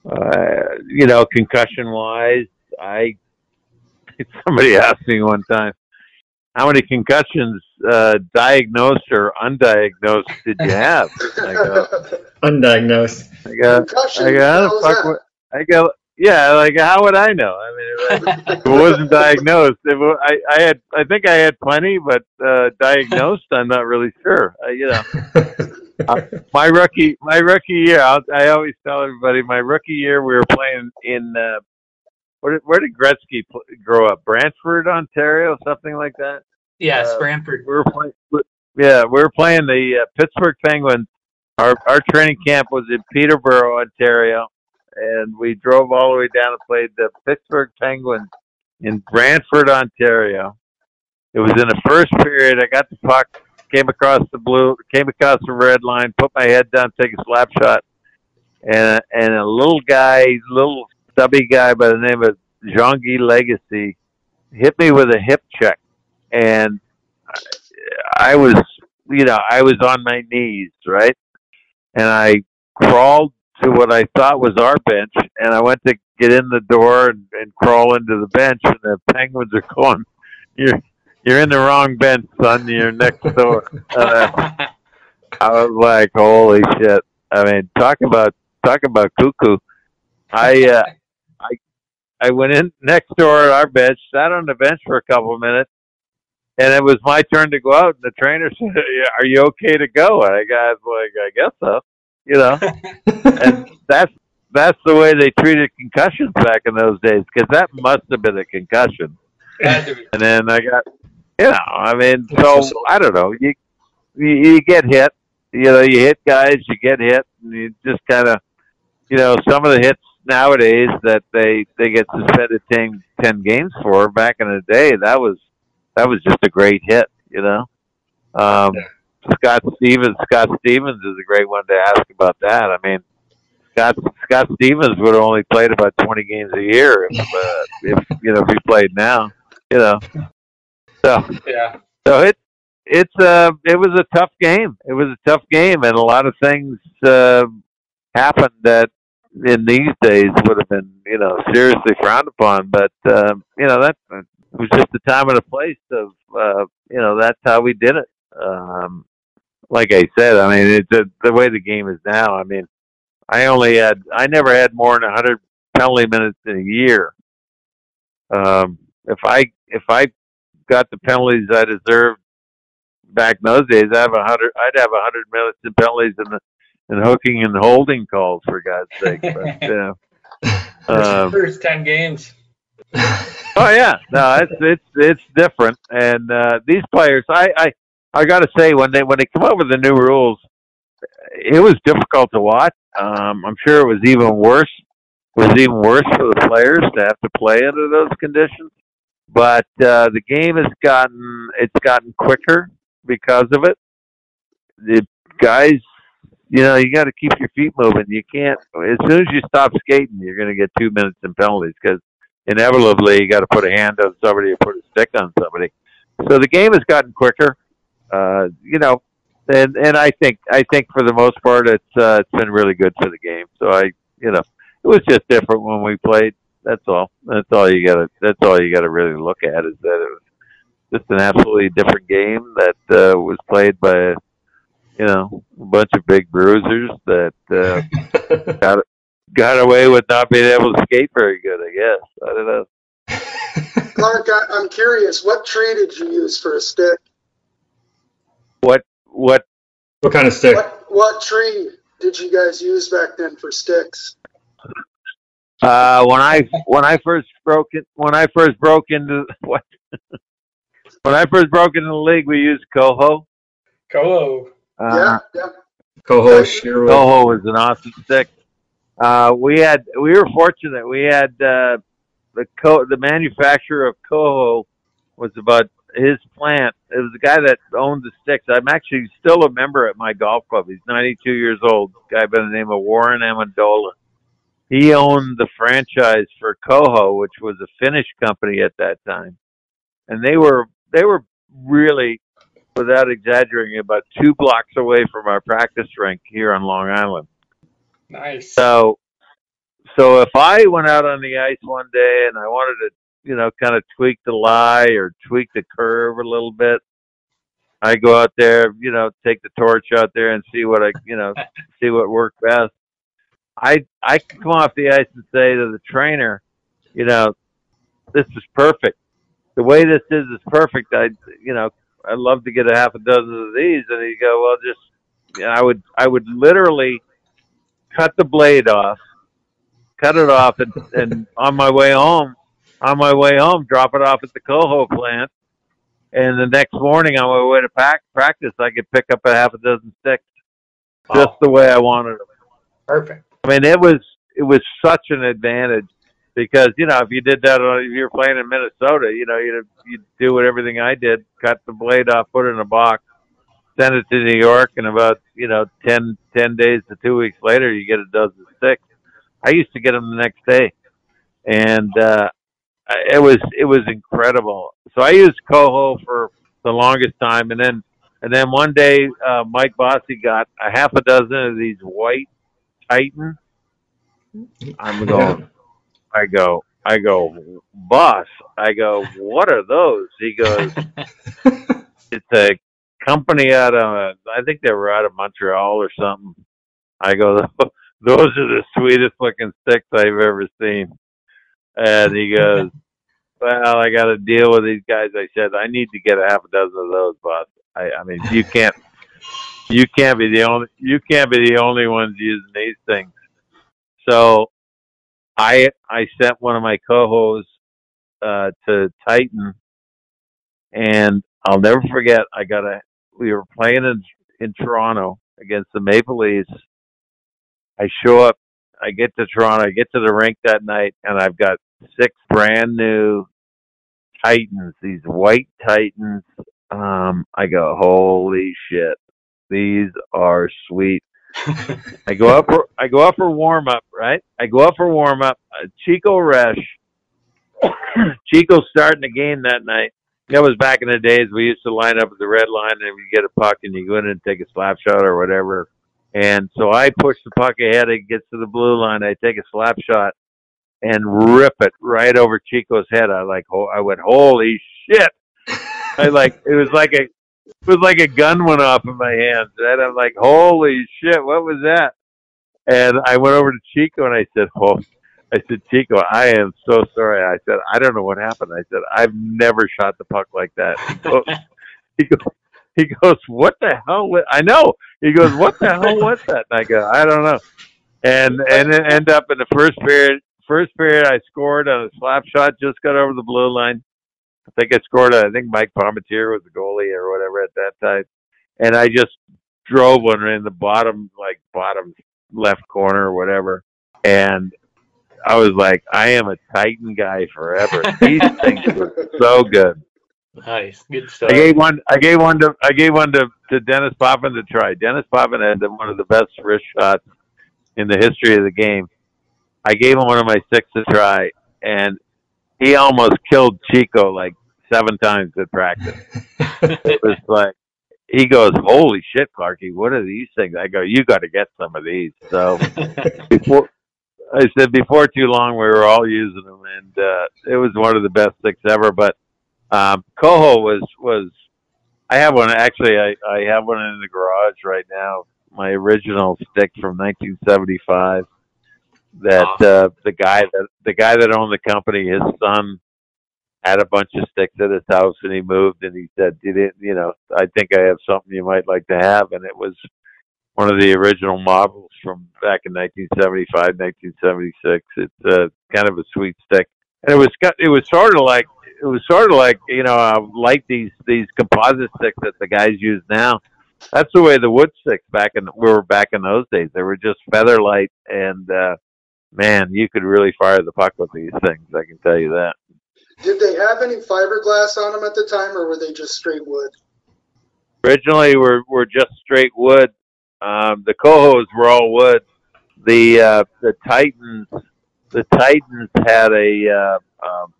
uh, you know, concussion wise, I somebody asked me one time, how many concussions, uh, diagnosed or undiagnosed, did you have? I go, Undiagnosed. I go, I go, how how the fuck that? I go, yeah, like how would I know? I mean, if, I, if it wasn't diagnosed, if it, I, I had, I think I had plenty, but uh, diagnosed, I'm not really sure. Uh, you know, my rookie, my rookie year, I'll, I always tell everybody, my rookie year, we were playing in. Uh, where did, where did Gretzky pl- grow up? Brantford, Ontario, something like that. Yes, Uh, Brantford. We were playing. Yeah, we were playing the uh, Pittsburgh Penguins. Our our training camp was in Peterborough, Ontario, and we drove all the way down and played the Pittsburgh Penguins in Brantford, Ontario. It was in the first period. I got the puck, came across the blue, came across the red line, put my head down, take a slap shot, and and a little guy, little stubby guy by the name of Guy Lagacé, hit me with a hip check, and I was, you know, I was on my knees, right? And I crawled to what I thought was our bench, and I went to get in the door and, and crawl into the bench, and the penguins are going, "You're you're in the wrong bench, son. You're next door." Uh, I was like, "Holy shit!" I mean, talk about talk about cuckoo. I uh, I went in next door at our bench, sat on the bench for a couple of minutes, and it was my turn to go out. And the trainer said, "Are you okay to go?" And I got like, "I guess so," you know. and that's that's the way they treated concussions back in those days because that must have been a concussion. And then I got, you know, I mean, so I don't know. You you, you get hit, you know, you hit guys, you get hit, and you just kind of, you know, some of the hits nowadays that they they get suspended 10, 10 games for. Back in the day, that was that was just a great hit, you know. Um, Scott Stevens, Scott Stevens is a great one to ask about that. I mean, Scott Scott Stevens would have only played about twenty games a year if, uh, if you know if he played now, you know. So Yeah. so it it's uh it was a tough game. It was a tough game, and a lot of things uh, happened that in these days would have been you know seriously frowned upon. But um, you know that was just the time and the place of uh, you know that's how we did it. Um, like I said, I mean it's the, the way the game is now. I mean, I only had I never had more than a hundred penalty minutes in a year. Um, if I if I got the penalties I deserved back in those days, I have a hundred. I'd have a hundred minutes in penalties and the and hooking and holding calls for God's sake. But yeah, um, First ten games. oh yeah, no, it's it's it's different. And uh, these players, I I I got to say, when they when they come up with the new rules, it was difficult to watch. Um, I'm sure it was even worse. Was even worse for the players to have to play under those conditions. But uh, the game has gotten it's gotten quicker because of it. The guys, you know, you got to keep your feet moving. You can't as soon as you stop skating, you're going to get two minutes in penalties because inevitably you got to put a hand on somebody or put a stick on somebody. So the game has gotten quicker. Uh, you know, and and I think I think for the most part it's uh, it's been really good for the game. So I you know it was just different when we played. That's all. That's all you gotta. That's all you gotta really look at is that it was just an absolutely different game that uh, was played by you know a bunch of big bruisers that uh, got got away with not being able to skate very good. I guess I don't know. Clark, I, I'm curious, what tree did you use for a stick? What what what kind of stick? What, what tree did you guys use back then for sticks? Uh, when I when I first broke it, when I first broke into what? when I first broke into the league, we used Koho. Koho. Uh, yeah, yeah. Co-host Sherwood. Koho was an awesome stick. Uh, we had we were fortunate. We had uh, the co the manufacturer of Koho was about his plant. It was the guy that owned the sticks. I'm actually still a member at my golf club. He's 92 years old. guy by the name of Warren Amendola he owned the franchise for Koho, which was a Finnish company at that time, and they were they were really, without exaggerating, about two blocks away from our practice rink here on Long Island. Nice. So, so if I went out on the ice one day and I wanted to, you know, kind of tweak the lie or tweak the curve a little bit, I go out there, you know, take the torch out there and see what I, you know, see what worked best. I I can come off the ice and say to the trainer, you know, this is perfect. The way this is is perfect. I you know I'd love to get a half a dozen of these, and he'd go, well, just know, I would I would literally cut the blade off, cut it off, and, and on my way home, on my way home, drop it off at the Koho plant, and the next morning on my way to pack, practice, I could pick up a half a dozen sticks, just Oh, the way I wanted them. perfect. I mean, it was it was such an advantage because you know if you did that if you're playing in Minnesota, you know you'd you'd do what everything I did, cut the blade off, put it in a box, send it to New York, and about you know ten ten days to two weeks later, you get a dozen sticks. I used to get them the next day, and uh, it was it was incredible. So I used Koho for the longest time, and then and then one day uh, Mike Bossy got a half a dozen of these white Titan. I'm going. I go. I go. Boss. I go. What are those? He goes. It's a company out of. I think they were out of Montreal or something. I go. Those are the sweetest looking sticks I've ever seen. And he goes. Well, I got to deal with these guys. I said I need to get a half a dozen of those, boss. I, I mean, you can't. You can't be the only. You can't be the only ones using these things. so I I sent one of my Kohos uh, to Titan, and I'll never forget. I got a. We were playing in in Toronto against the Maple Leafs. I show up. I get to Toronto. I get to the rink that night, and I've got six brand new Titans. These white Titans. Um, I go, holy shit, these are sweet. I go up for I go up for warm up, right? I go up for warm up. Uh, Chico Resch. Chico starting the game that night. That was back in the days we used to line up at the red line and we get a puck and you go in and take a slap shot or whatever. And so I push the puck ahead. It gets to the blue line. I take a slap shot and rip it right over Chico's head. I like, I went, holy shit! I like, it was like a, was like a gun went off in my hands, and I'm like, holy shit, what was that? And I went over to Chico and I said, oh, I said, Chico, I am so sorry. I said, I don't know what happened. I said, I've never shot the puck like that. He goes, he goes, he goes what the hell? I know. He goes, what the hell was that? And I go, I don't know. And and it ended up in the first period. First period, I scored on a slap shot, just got over the blue line. I think I scored. I think Mike Palmateer was the goalie or whatever at that time, and I just drove one in the bottom, like bottom left corner or whatever, and I was like, I am a Titan guy forever. These things were so good. Nice, good stuff. I gave one. I gave one to. I gave one to, to Dennis Potvin to try. Dennis Potvin had one of the best wrist shots in the history of the game. I gave him one of my six to try, and he almost killed Chico like seven times at practice. it was like he goes, "Holy shit, Clarky! What are these things?" I go, "You got to get some of these." So before I said before too long, we were all using them, and uh, it was one of the best sticks ever. But um, Koho was was I have one actually. I I have one in the garage right now. My original stick from 1975. That uh, the guy that the guy that owned the company, his son had a bunch of sticks at his house, and he moved, and he said, "Did it? You know, I think I have something you might like to have." And it was one of the original models from back in 1975, 1976. It's uh, kind of a sweet stick, and it was it was sort of like it was sort of like you know uh, like these these composite sticks that the guys use now. That's the way the wood sticks back in were back in those days. They were just feather light, and uh, man, you could really fire the puck with these things. I can tell you that. Did they have any fiberglass on them at the time, or were they just straight wood? Originally, were were just straight wood. Um, the Kohos were all wood. The uh, the Titans the Titans had a uh, um,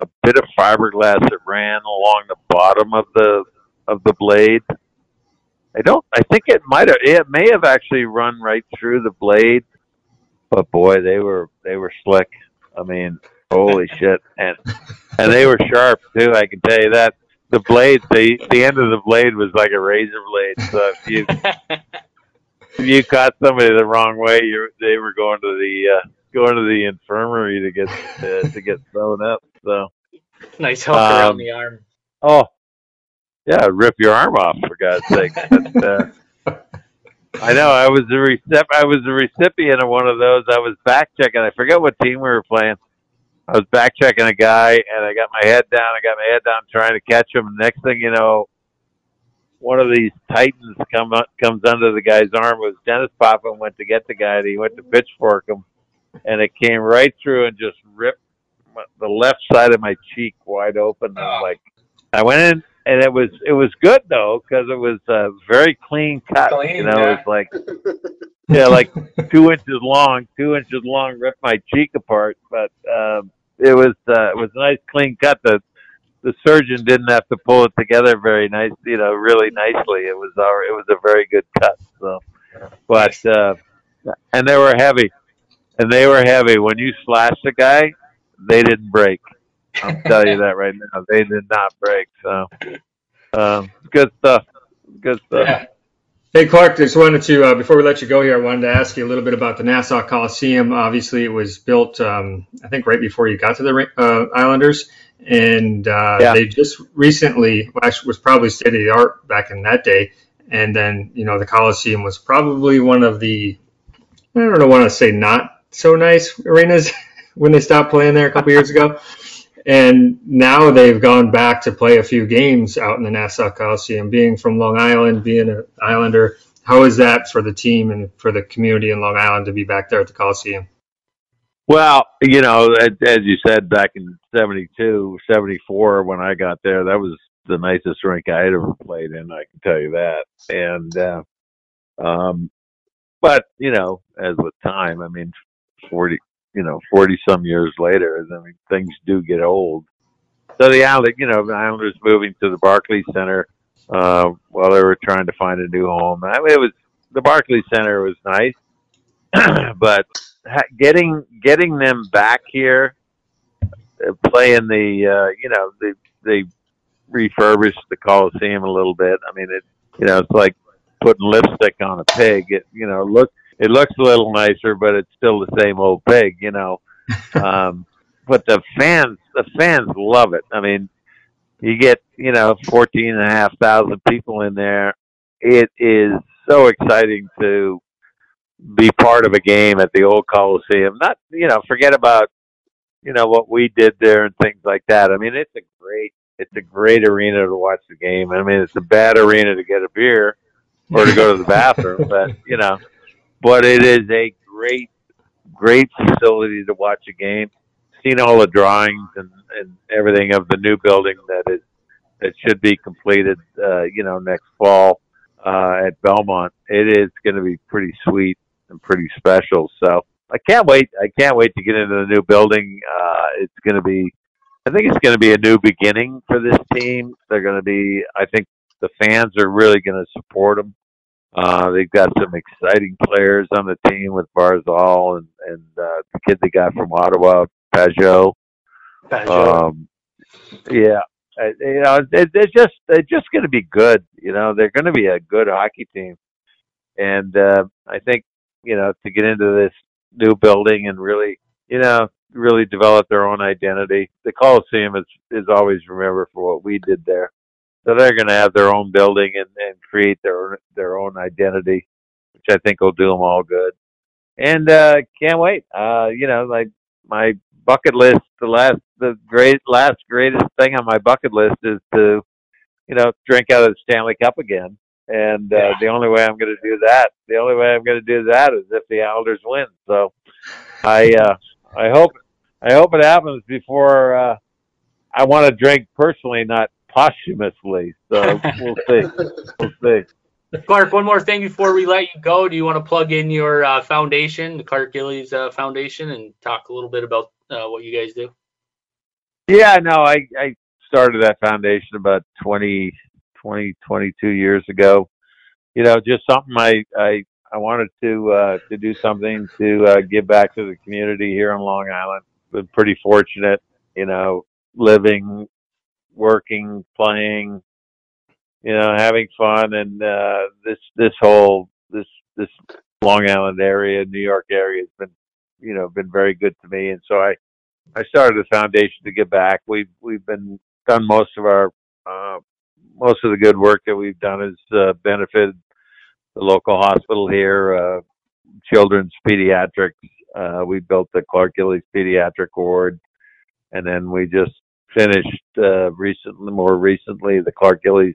a bit of fiberglass that ran along the bottom of the of the blade. I don't. I think it might have. It may have actually run right through the blade, but boy, they were they were slick. I mean, holy shit! And and they were sharp too. I can tell you that. The blade, the the end of the blade was like a razor blade. So if you if you caught somebody the wrong way, you they were going to the uh, going to the infirmary to get uh, to get thrown up. So nice hook um, around the arm. Oh, yeah, rip your arm off for God's sake. But, uh, I know I was the recip- I was the recipient of one of those. I was back checking. I forget what team we were playing. I was back checking a guy, and I got my head down. I got my head down trying to catch him. Next thing you know, one of these titans come up, comes under the guy's arm. It was Dennis Potvin went to get the guy. And he went to pitchfork him, and it came right through and just ripped the left side of my cheek wide open. And ah. like I went in, and it was it was good though because it was a very clean cut. Clean, you know, yeah. it was like yeah, like two inches long, two inches long, ripped my cheek apart. But um, it was uh, it was a nice clean cut. The the surgeon didn't have to pull it together very nice, you know, really nicely. It was our, it was a very good cut. So, but uh, and they were heavy, and they were heavy. When you slashed a guy, they didn't break. I'll tell you that right now. They did not break. So, um, good stuff. Good stuff. Yeah. Hey, Clark, just wanted to, uh, before we let you go here, I wanted to ask you a little bit about the Nassau Coliseum. Obviously, it was built, um, I think, right before you got to the uh, Islanders. And uh, Yeah. they just recently, well, actually, was probably state of the art back in that day. And then, you know, the Coliseum was probably one of the, I don't know, want to say not so nice arenas when they stopped playing there a couple years ago. And now they've gone back to play a few games out in the Nassau Coliseum. Being from Long Island, being an Islander, how is that for the team and for the community in Long Island to be back there at the Coliseum? Well, you know, as, you said back in 72, 74, when I got there, that was the nicest rink I had ever played in. I can tell you that. And, uh, um, but you know, as with time, I mean, 40, you know, 40 some years later, I mean, things do get old. So the Island, you know, the Islanders moving to the Barclays Center, uh, while they were trying to find a new home. I mean, it was, the Barclays Center was nice, but getting, getting them back here, uh, playing the, uh, you know, they, they refurbished the Coliseum a little bit. I mean, it, you know, it's like putting lipstick on a pig. It, you know, look, it looks a little nicer, but it's still the same old pig, you know. um, but the fans, the fans love it. I mean, you get, you know, fourteen and a half thousand people in there. It is so exciting to be part of a game at the old Coliseum. Not, you know, forget about, you know, what we did there and things like that. I mean, it's a great, it's a great arena to watch the game. I mean, it's a bad arena to get a beer or to go to the bathroom, but you know, but it is a great, great facility to watch a game. Seen all the drawings and, and everything of the new building that is that should be completed, uh, you know, next fall uh, at Belmont. It is going to be pretty sweet and pretty special. So I can't wait. I can't wait to get into the new building. Uh, it's going to be. I think it's going to be a new beginning for this team. They're going to be. I think the fans are really going to support them. Uh, they've got some exciting players on the team with Barzal and and uh, the kid they got from Ottawa, Pageau. Um, yeah, uh, you know, they, they're just they're just going to be good. You know, they're going to be a good hockey team, and uh, I think you know to get into this new building and really, you know, really develop their own identity. The Coliseum is is always remembered for what we did there. So they're going to have their own building and, and create their their own identity, which I think will do them all good. And uh, can't wait. Uh, you know, like my bucket list, the last the great last greatest thing on my bucket list is to, you know, drink out of the Stanley Cup again. And uh, yeah. the only way I'm going to do that, the only way I'm going to do that is if the Islanders win. So, I uh, I hope I hope it happens before uh, I want to drink personally, not posthumously. So we'll see. We'll see. Clark, one more thing before we let you go. Do you want to plug in your uh, foundation, the Clark Gillies uh, Foundation, and talk a little bit about uh, what you guys do? Yeah, no, I, I started that foundation about 20, 20, 22 years ago. You know, just something I, I, I wanted to uh, to do something to uh, give back to the community here on Long Island. Been pretty fortunate, you know, living working, playing, you know, having fun, and uh, this this whole this this Long Island area, New York area has been, you know, been very good to me, and so I I started a foundation to give back. We've we've been done most of our uh, most of the good work that we've done has uh, benefited the local hospital here, uh, children's pediatrics. Uh, we built the Clark Gillies Pediatric Ward, and then we just finished uh, recently, more recently, the Clark Gillies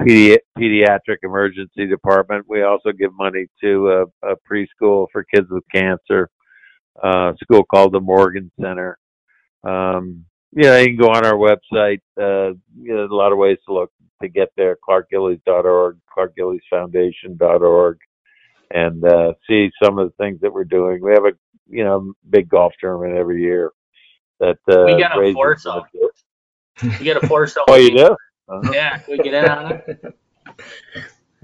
Pedi- Pediatric Emergency Department. We also give money to a, a preschool for kids with cancer, uh, school called the Morgan Center. Um, yeah, you can go on our website. Uh, you know, a lot of ways to look to get there: clarkgillies.org, clarkgilliesfoundation.org, and uh, see some of the things that we're doing. We have a you know big golf tournament every year that uh, we got a foursome. We got a foursome. oh, you do? Uh-huh. Yeah, we get in on it?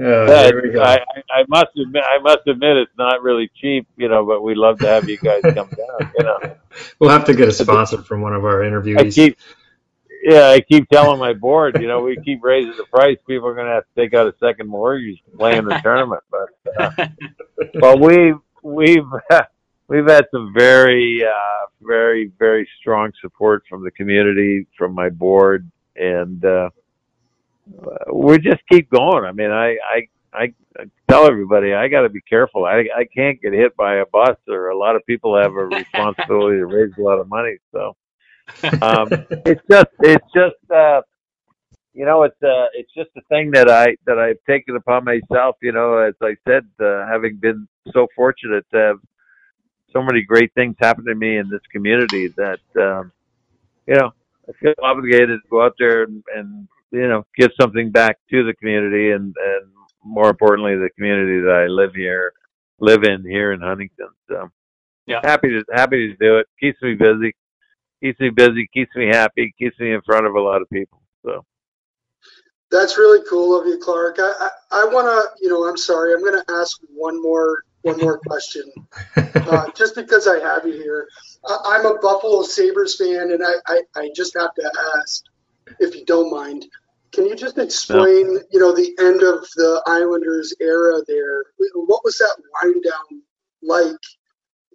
Oh, there we go. I, I must admit, I must admit, it's not really cheap, you know. But we love to have you guys come down. You know, we'll have to get a sponsor from one of our interviewees. I keep, yeah, I keep telling my board, you know, we keep raising the price. People are going to have to take out a second mortgage playing the tournament. But, uh, but we've we've we've had some very, uh, very, very strong support from the community, from my board, and uh, we just keep going. I mean, I, I, I, tell everybody I got to be careful. I I can't get hit by a bus, or a lot of people have a responsibility to raise a lot of money. So um, it's just it's just uh, you know it's uh, it's just a thing that I that I've taken upon myself. You know, as I said, uh, having been so fortunate to have so many great things happen to me in this community that um, you know I feel obligated to go out there and, and you know give something back to the community and and more importantly the community that I live here live in here in Huntington. So Yeah. happy to happy to do it. Keeps me busy. Keeps me busy. Keeps me happy. Keeps me in front of a lot of people. So That's really cool of you, Clark. I, I, I want to, you know, I'm sorry. I'm going to ask one more, one more question, uh, just because I have you here. I, I'm a Buffalo Sabres fan, and I, I, I just have to ask, if you don't mind, can you just explain, you know, the end of the Islanders era there? What was that wind down like?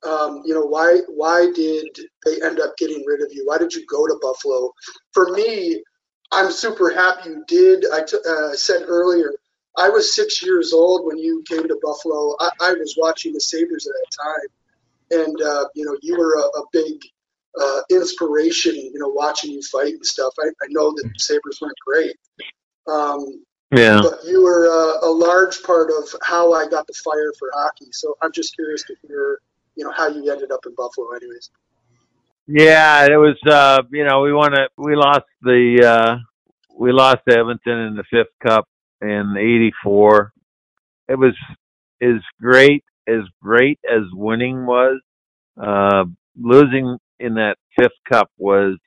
Um, you know, why why did they end up getting rid of you? Why did you go to Buffalo? For me, I'm super happy you did. I t- uh, said earlier, I was six years old when you came to Buffalo. I, I was watching the Sabres at that time, and uh, you know you were a, a big uh, inspiration. You know, watching you fight and stuff. I, I know that the Sabres weren't great, um, yeah. but you were uh, a large part of how I got the fire for hockey. So I'm just curious to hear, you know, how you ended up in Buffalo, anyways. Yeah, it was. uh You know, we won it. We lost the. uh We lost Edmonton in the fifth cup in '84. It was as great as great as winning was. Uh, losing in that fifth cup was.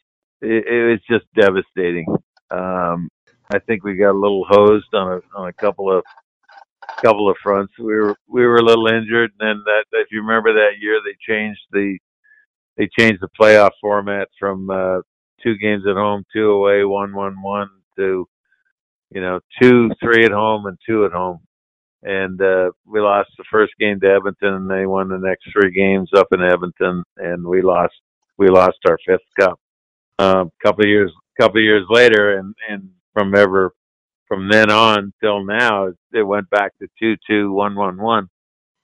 It, it was just devastating. Um, I think we got a little hosed on a on a couple of couple of fronts. We were we were a little injured, and then that if you remember that year, they changed the they changed the playoff format from uh, two games at home, two away, one one one to you know two three at home and two at home. And uh, we lost the first game to Edmonton, and they won the next three games up in Edmonton, and we lost we lost our fifth cup. A uh, couple of years couple of years later, and and from ever from then on till now, it went back to two two one one one.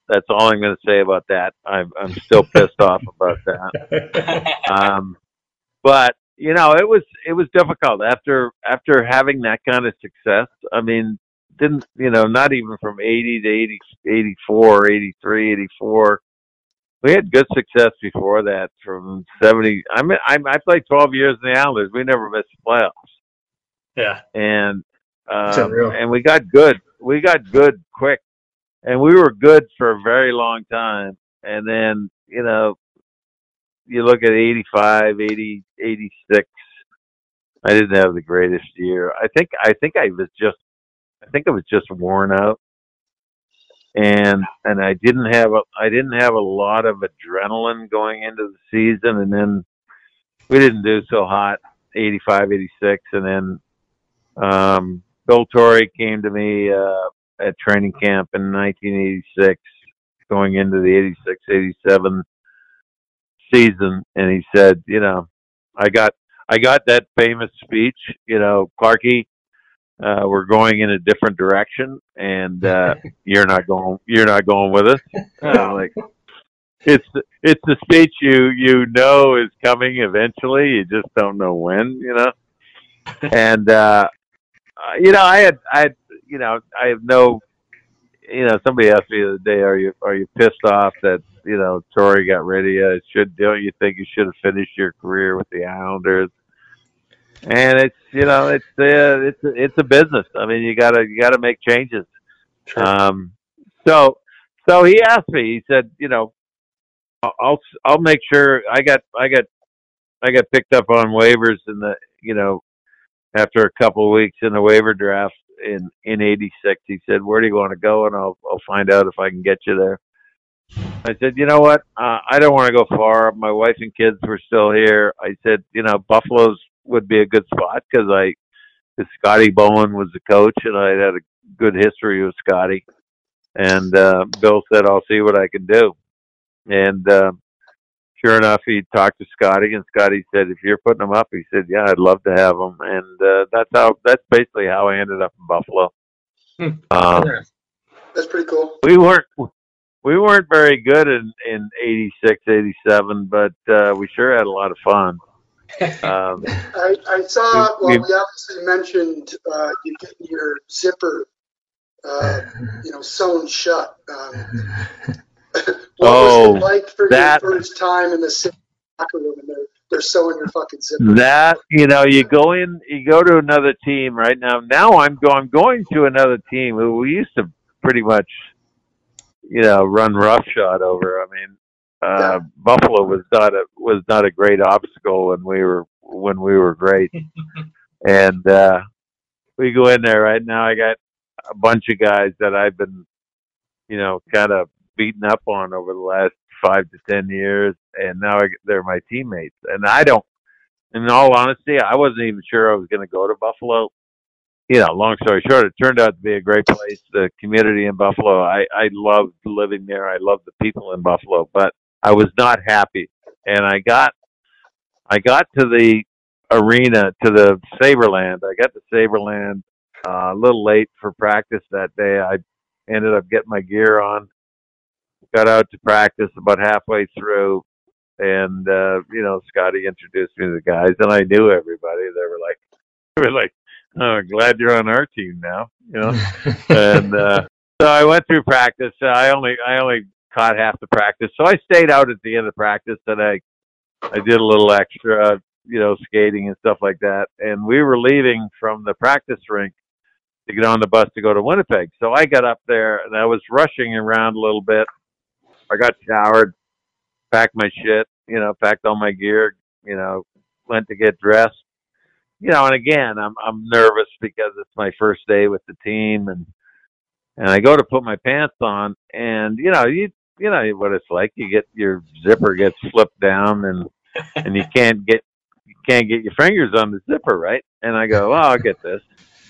That's all I'm going to say about that. I'm I'm still pissed off about that. Um, but you know, it was it was difficult after after having that kind of success. I mean, didn't you know? Not even from 80 to 80, 84, 83, 84. We had good success before that. From 70, I mean, I, I played 12 years in the Islanders. We never missed the playoffs yeah. and um, and we got good. We got good quick, and we were good for a very long time. And then you know, you look at 85, 80, 86. I didn't have the greatest year. I think I think I was just I think I was just worn out, and and I didn't have a I didn't have a lot of adrenaline going into the season, and then we didn't do so hot 85, 86, and then um, Bill Torrey came to me uh, at training camp in 1986, going into the 86 87 season, and he said, You know, I got I got that famous speech, you know, Clarky, uh, we're going in a different direction, and uh, you're not going. You're not going with us. I'm like, it's it's the speech you you know is coming eventually. You just don't know when. You know, and uh, uh, you know, I had I had, you know I have no. You know, somebody asked me the other day, "Are you are you pissed off that you know Torrey got rid of you? Should don't you think you should have finished your career with the Islanders?" And it's you know it's uh, it's it's a business. I mean, you gotta you gotta make changes. Sure. Um, so so he asked me. He said, you know, I'll I'll I'll make sure I got I got I got picked up on waivers in the you know after a couple of weeks in the waiver draft in in '86. He said, "Where do you want to go?" And I'll I'll find out if I can get you there. I said, "You know what? Uh, I don't want to go far. My wife and kids were still here." I said, "You know, Buffalo's would be a good spot because I, cause Scotty Bowman was the coach, and I had a good history with Scotty." And uh, Bill said, "I'll see what I can do." And uh, sure enough, he talked to Scotty, and Scotty said, "If you're putting him up," he said, "Yeah, I'd love to have him." And uh, that's how. That's basically how I ended up in Buffalo. Hmm. Um, Yeah. That's pretty cool. We weren't we weren't very good in in 86, 87, but uh, we sure had a lot of fun. Um, I, I saw, We- well, we obviously mentioned uh, you getting your zipper, uh, you know, sewn shut. Um, what Oh, was it like for that- your first time in the same locker room and they're, they're sewing your fucking zipper? that you know, you go in, you go to another team right now. Now I'm go, I'm going to another team who we used to pretty much, you know, run roughshod over. I mean, uh, Buffalo was not a was not a great obstacle when we were when we were great, and uh, we go in there right now. I got a bunch of guys that I've been, you know, kind of beaten up on over the last five to ten years, and now I, they're my teammates. And I don't, in all honesty, I wasn't even sure I was going to go to Buffalo. You know, long story short, it turned out to be a great place. The community in Buffalo, I I loved living there. I loved the people in Buffalo, but I was not happy. And I got, I got to the arena to the Sabreland. I got to Sabreland uh, a little late for practice that day. I ended up getting my gear on, got out to practice about halfway through, and uh, you know, Scotty introduced me to the guys, and I knew everybody. They were like, they were like, "Oh, glad you're on our team now," you know. and uh, so I went through practice. I only, I only caught half the practice, so I stayed out at the end of practice, and I, I did a little extra, you know, skating and stuff like that. And we were leaving from the practice rink to get on the bus to go to Winnipeg. So I got up there and I was rushing around a little bit. I got showered, packed my shit, you know, packed all my gear, you know, went to get dressed. You know, and again, I'm I'm nervous because it's my first day with the team and and I go to put my pants on and you know, you you know what it's like. You get your zipper gets flipped down and and you can't get you can't get your fingers on the zipper, right? And I go, "Oh, I'll get this."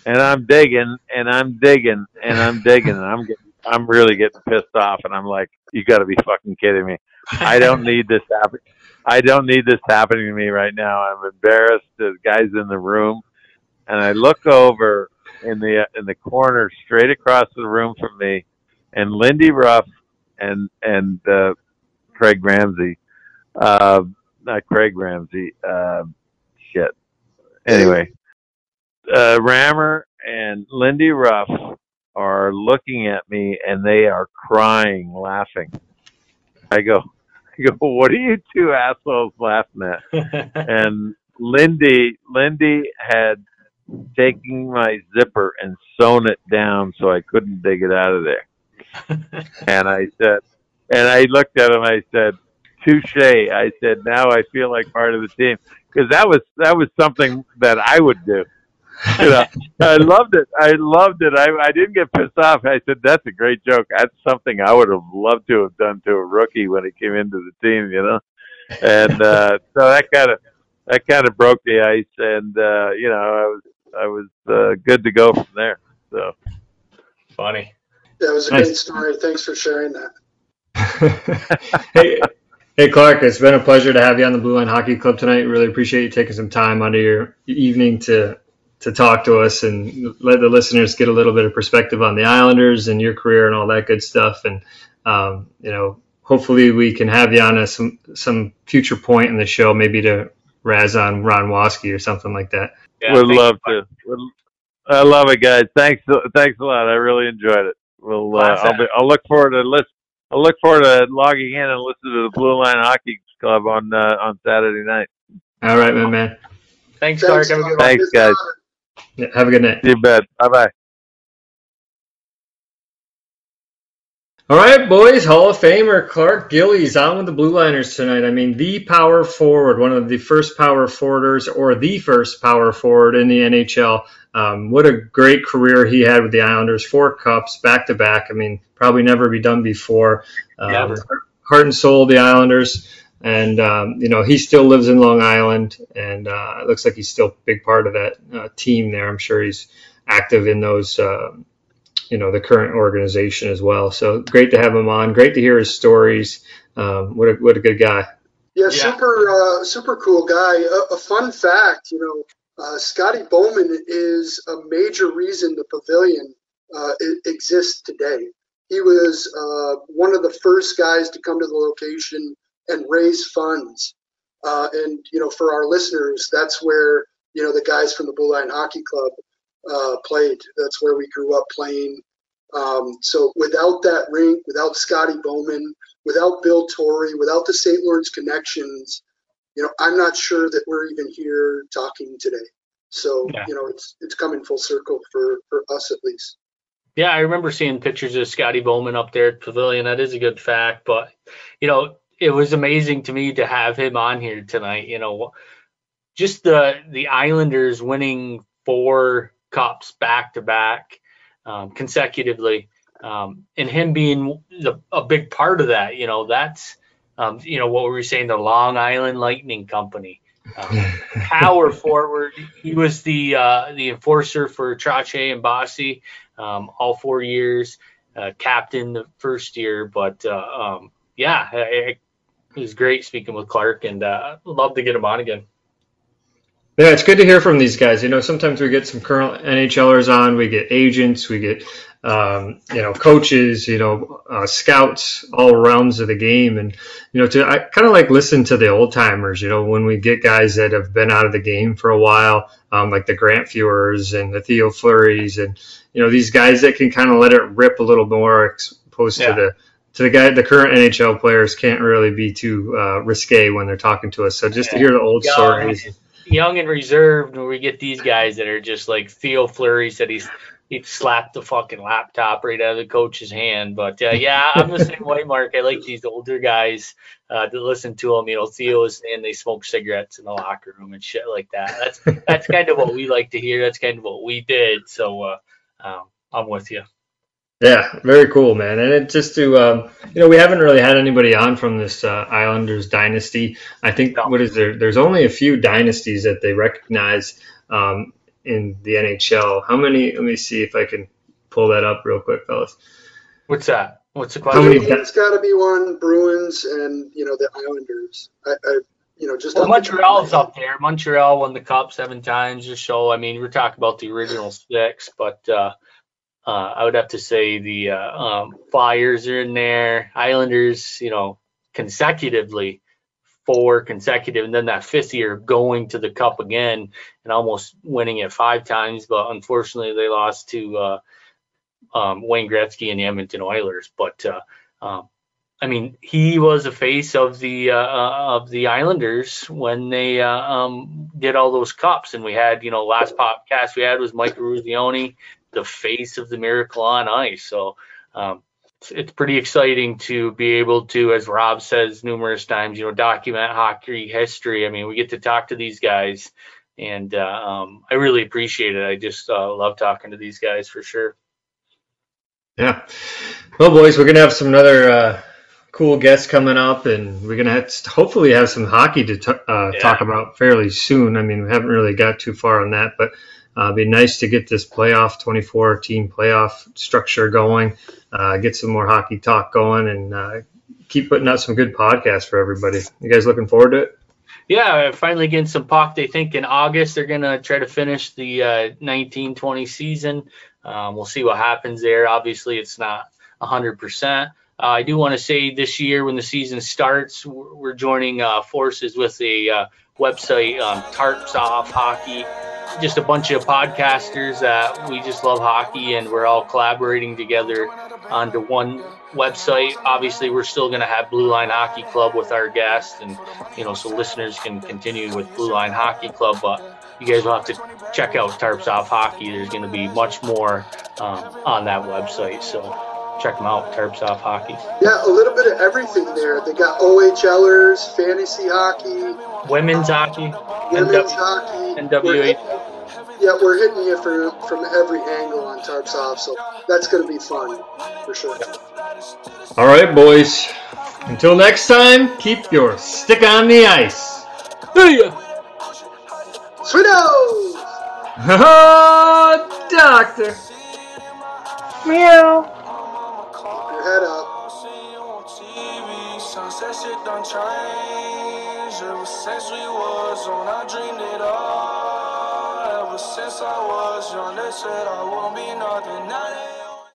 And I'm digging and I'm digging and I'm digging and I'm getting I'm really getting pissed off and I'm like, "You got to be fucking kidding me. I don't need this happen. I don't need this happening to me right now. I'm embarrassed. The guys in the room." And I look over in the in the corner straight across the room from me and Lindy Ruff and and uh, Craig Ramsay, uh, not Craig Ramsay. Uh, shit. Anyway, uh, Rammer and Lindy Ruff are looking at me and they are crying, laughing. I go, I go. What are you two assholes laughing at? and Lindy, Lindy had taken my zipper and sewn it down so I couldn't dig it out of there. and I said, and I looked at him. I said, "Touche." I said, "Now I feel like part of the team." Because that was that was something that I would do. You know, I loved it. I loved it. I I didn't get pissed off. I said, "That's a great joke. That's something I would have loved to have done to a rookie when he came into the team." You know, and uh, so that kind of that kind of broke the ice, and uh, you know, I was I was uh, good to go from there. So. Funny. That was a Nice. great story. Thanks for sharing that. hey, hey, Clark, it's been a pleasure to have you on the Blue Line Hockey Club tonight. Really appreciate you taking some time out of your evening to to talk to us and let the listeners get a little bit of perspective on the Islanders and your career and all that good stuff. And um, you know, hopefully we can have you on a, some some future point in the show, maybe to razz on Ron Waskey or something like that. Yeah, Would love to. Would, I love it, guys. Thanks, thanks a lot. I really enjoyed it. We'll. Uh, I'll, be, I'll look forward to listen. I'll look forward to logging in and listening to the Blue Line Hockey Club on uh, on Saturday night. All right, my man. Thanks, Clark. Have a good. Thanks, It's guys. Not- Yeah, have a good night. You bet. Bye bye. All right, boys, Hall of Famer Clark Gillies on with the Blue Liners tonight. I mean, the power forward, one of the first power forwarders, or the first power forward in the NHL. Um, what a great career he had with the Islanders. Four cups back to back. I mean, probably never be done before. Um, Never. Heart and soul of the Islanders. And, um, you know, he still lives in Long Island, and uh, it looks like he's still a big part of that uh, team there. I'm sure he's active in those. Uh, you know the current organization as well. So great to have him on. Great to hear his stories. Um, what a what a good guy. Yeah, Yeah. super, uh, super cool guy. A, a fun fact, you know, uh, Scotty Bowman is a major reason the pavilion uh, exists today. he was uh, one of the first guys to come to the location and raise funds. Uh, and you know, for our listeners, that's where you know the guys from the Blue Line Hockey Club uh, played. That's where we grew up playing. Um, so without that rink, without Scotty Bowman, without Bill Torrey, without the St. Lawrence connections, you know, I'm not sure that we're even here talking today. So yeah. you know, it's it's coming full circle for for us at least. Yeah, I remember seeing pictures of Scotty Bowman up there at Pavilion. That is a good fact, but you know, it was amazing to me to have him on here tonight. You know, just the the Islanders winning four cups back to back um, consecutively, um, and him being the, a big part of that. You know, that's um, you know what we were saying, the Long Island Lightning Company. Um, power forward. He was the uh, the enforcer for Trottier and Bossy um, all four years. Uh, captain the first year, but uh, um, yeah, it, it, was great speaking with Clark, and uh, love to get him on again. Yeah, it's good to hear from these guys. You know, sometimes we get some current NHLers on, we get agents, we get um, you know, coaches, you know, uh, scouts, all realms of the game. And, you know, to, I kind of like listen to the old timers, you know, when we get guys that have been out of the game for a while, um, like the Grant Fuhrers and the Theo Fleury's and, you know, these guys that can kind of let it rip a little more opposed yeah. to the, to the guy, the current NHL players can't really be too uh, risque when they're talking to us. So just yeah. to hear the old young, stories. Young and reserved, where we get these guys that are just like Theo Fleury said he's he slapped the fucking laptop right out of the coach's hand. But uh, yeah, I'm the same way, Mark. I like these older guys uh, to listen to them. You know, Theo's and they smoke cigarettes in the locker room and shit like that. That's that's kind of what we like to hear. That's kind of what we did. So uh, um, I'm with you. Yeah, very cool, man. And it just to, um, you know, we haven't really had anybody on from this uh, Islanders dynasty. I think no. what is there? There's only a few dynasties that they recognize. Um, in the NHL. How many? Let me see if I can pull that up real quick, fellas. What's that? What's the question? How many? It's got to be one Bruins and you know the Islanders. I, I you know just well, Montreal's up there. Montreal won the cup seven times. Just show. I mean, we're talking about the original six, but uh, uh, I would have to say the uh, um, Flyers are in there. Islanders, you know, consecutively four consecutive, and then that fifth year going to the Cup again and almost winning it five times. But unfortunately, they lost to uh, um, Wayne Gretzky and the Edmonton Oilers. But uh, um, I mean, he was a face of the uh, uh of the Islanders when they um, did all those cups. And we had, you know, last podcast we had was Mike Eruzione, the face of the Miracle on Ice. So um, it's pretty exciting to be able to, as Rob says numerous times, you know, document hockey history. I mean, we get to talk to these guys, and uh, um, I really appreciate it. I just uh, love talking to these guys for sure. Yeah. Well, boys, we're gonna have some other uh, cool guests coming up, and we're gonna have to hopefully have some hockey to t- uh, yeah. talk about fairly soon. I mean, we haven't really got too far on that, but it'd be nice to get this playoff 24 team playoff structure going, uh, get some more hockey talk going, and uh, keep putting out some good podcasts for everybody. You guys looking forward to it? Yeah, finally getting some puck. They think in August they're going to try to finish the uh, 1920 season. Um, we'll see what happens there. Obviously, it's not 100%. Uh, I do want to say this year, when the season starts, we're joining uh, forces with a uh, website, um, Tarps Off Hockey just a bunch of podcasters that we just love hockey and we're all collaborating together onto one website. Obviously, we're still going to have Blue Line Hockey Club with our guests, and you know, so listeners can continue with Blue Line Hockey Club. But you guys will have to check out Tarps Off Hockey. There's going to be much more um, on that website. So check them out, Tarps Off Hockey. Yeah, a little bit of everything there. They got OHLers, fantasy hockey, women's hockey, women's hockey, NWA yeah, we're hitting you from from every angle on Tarps Off, so that's going to be fun for sure. All right, boys. Until next time, keep your stick on the ice. See ya. Sweetos! Doctor. Meow. Head up. Ever since we was on, I dreamed it all since I was young, they said I won't be nothing. Now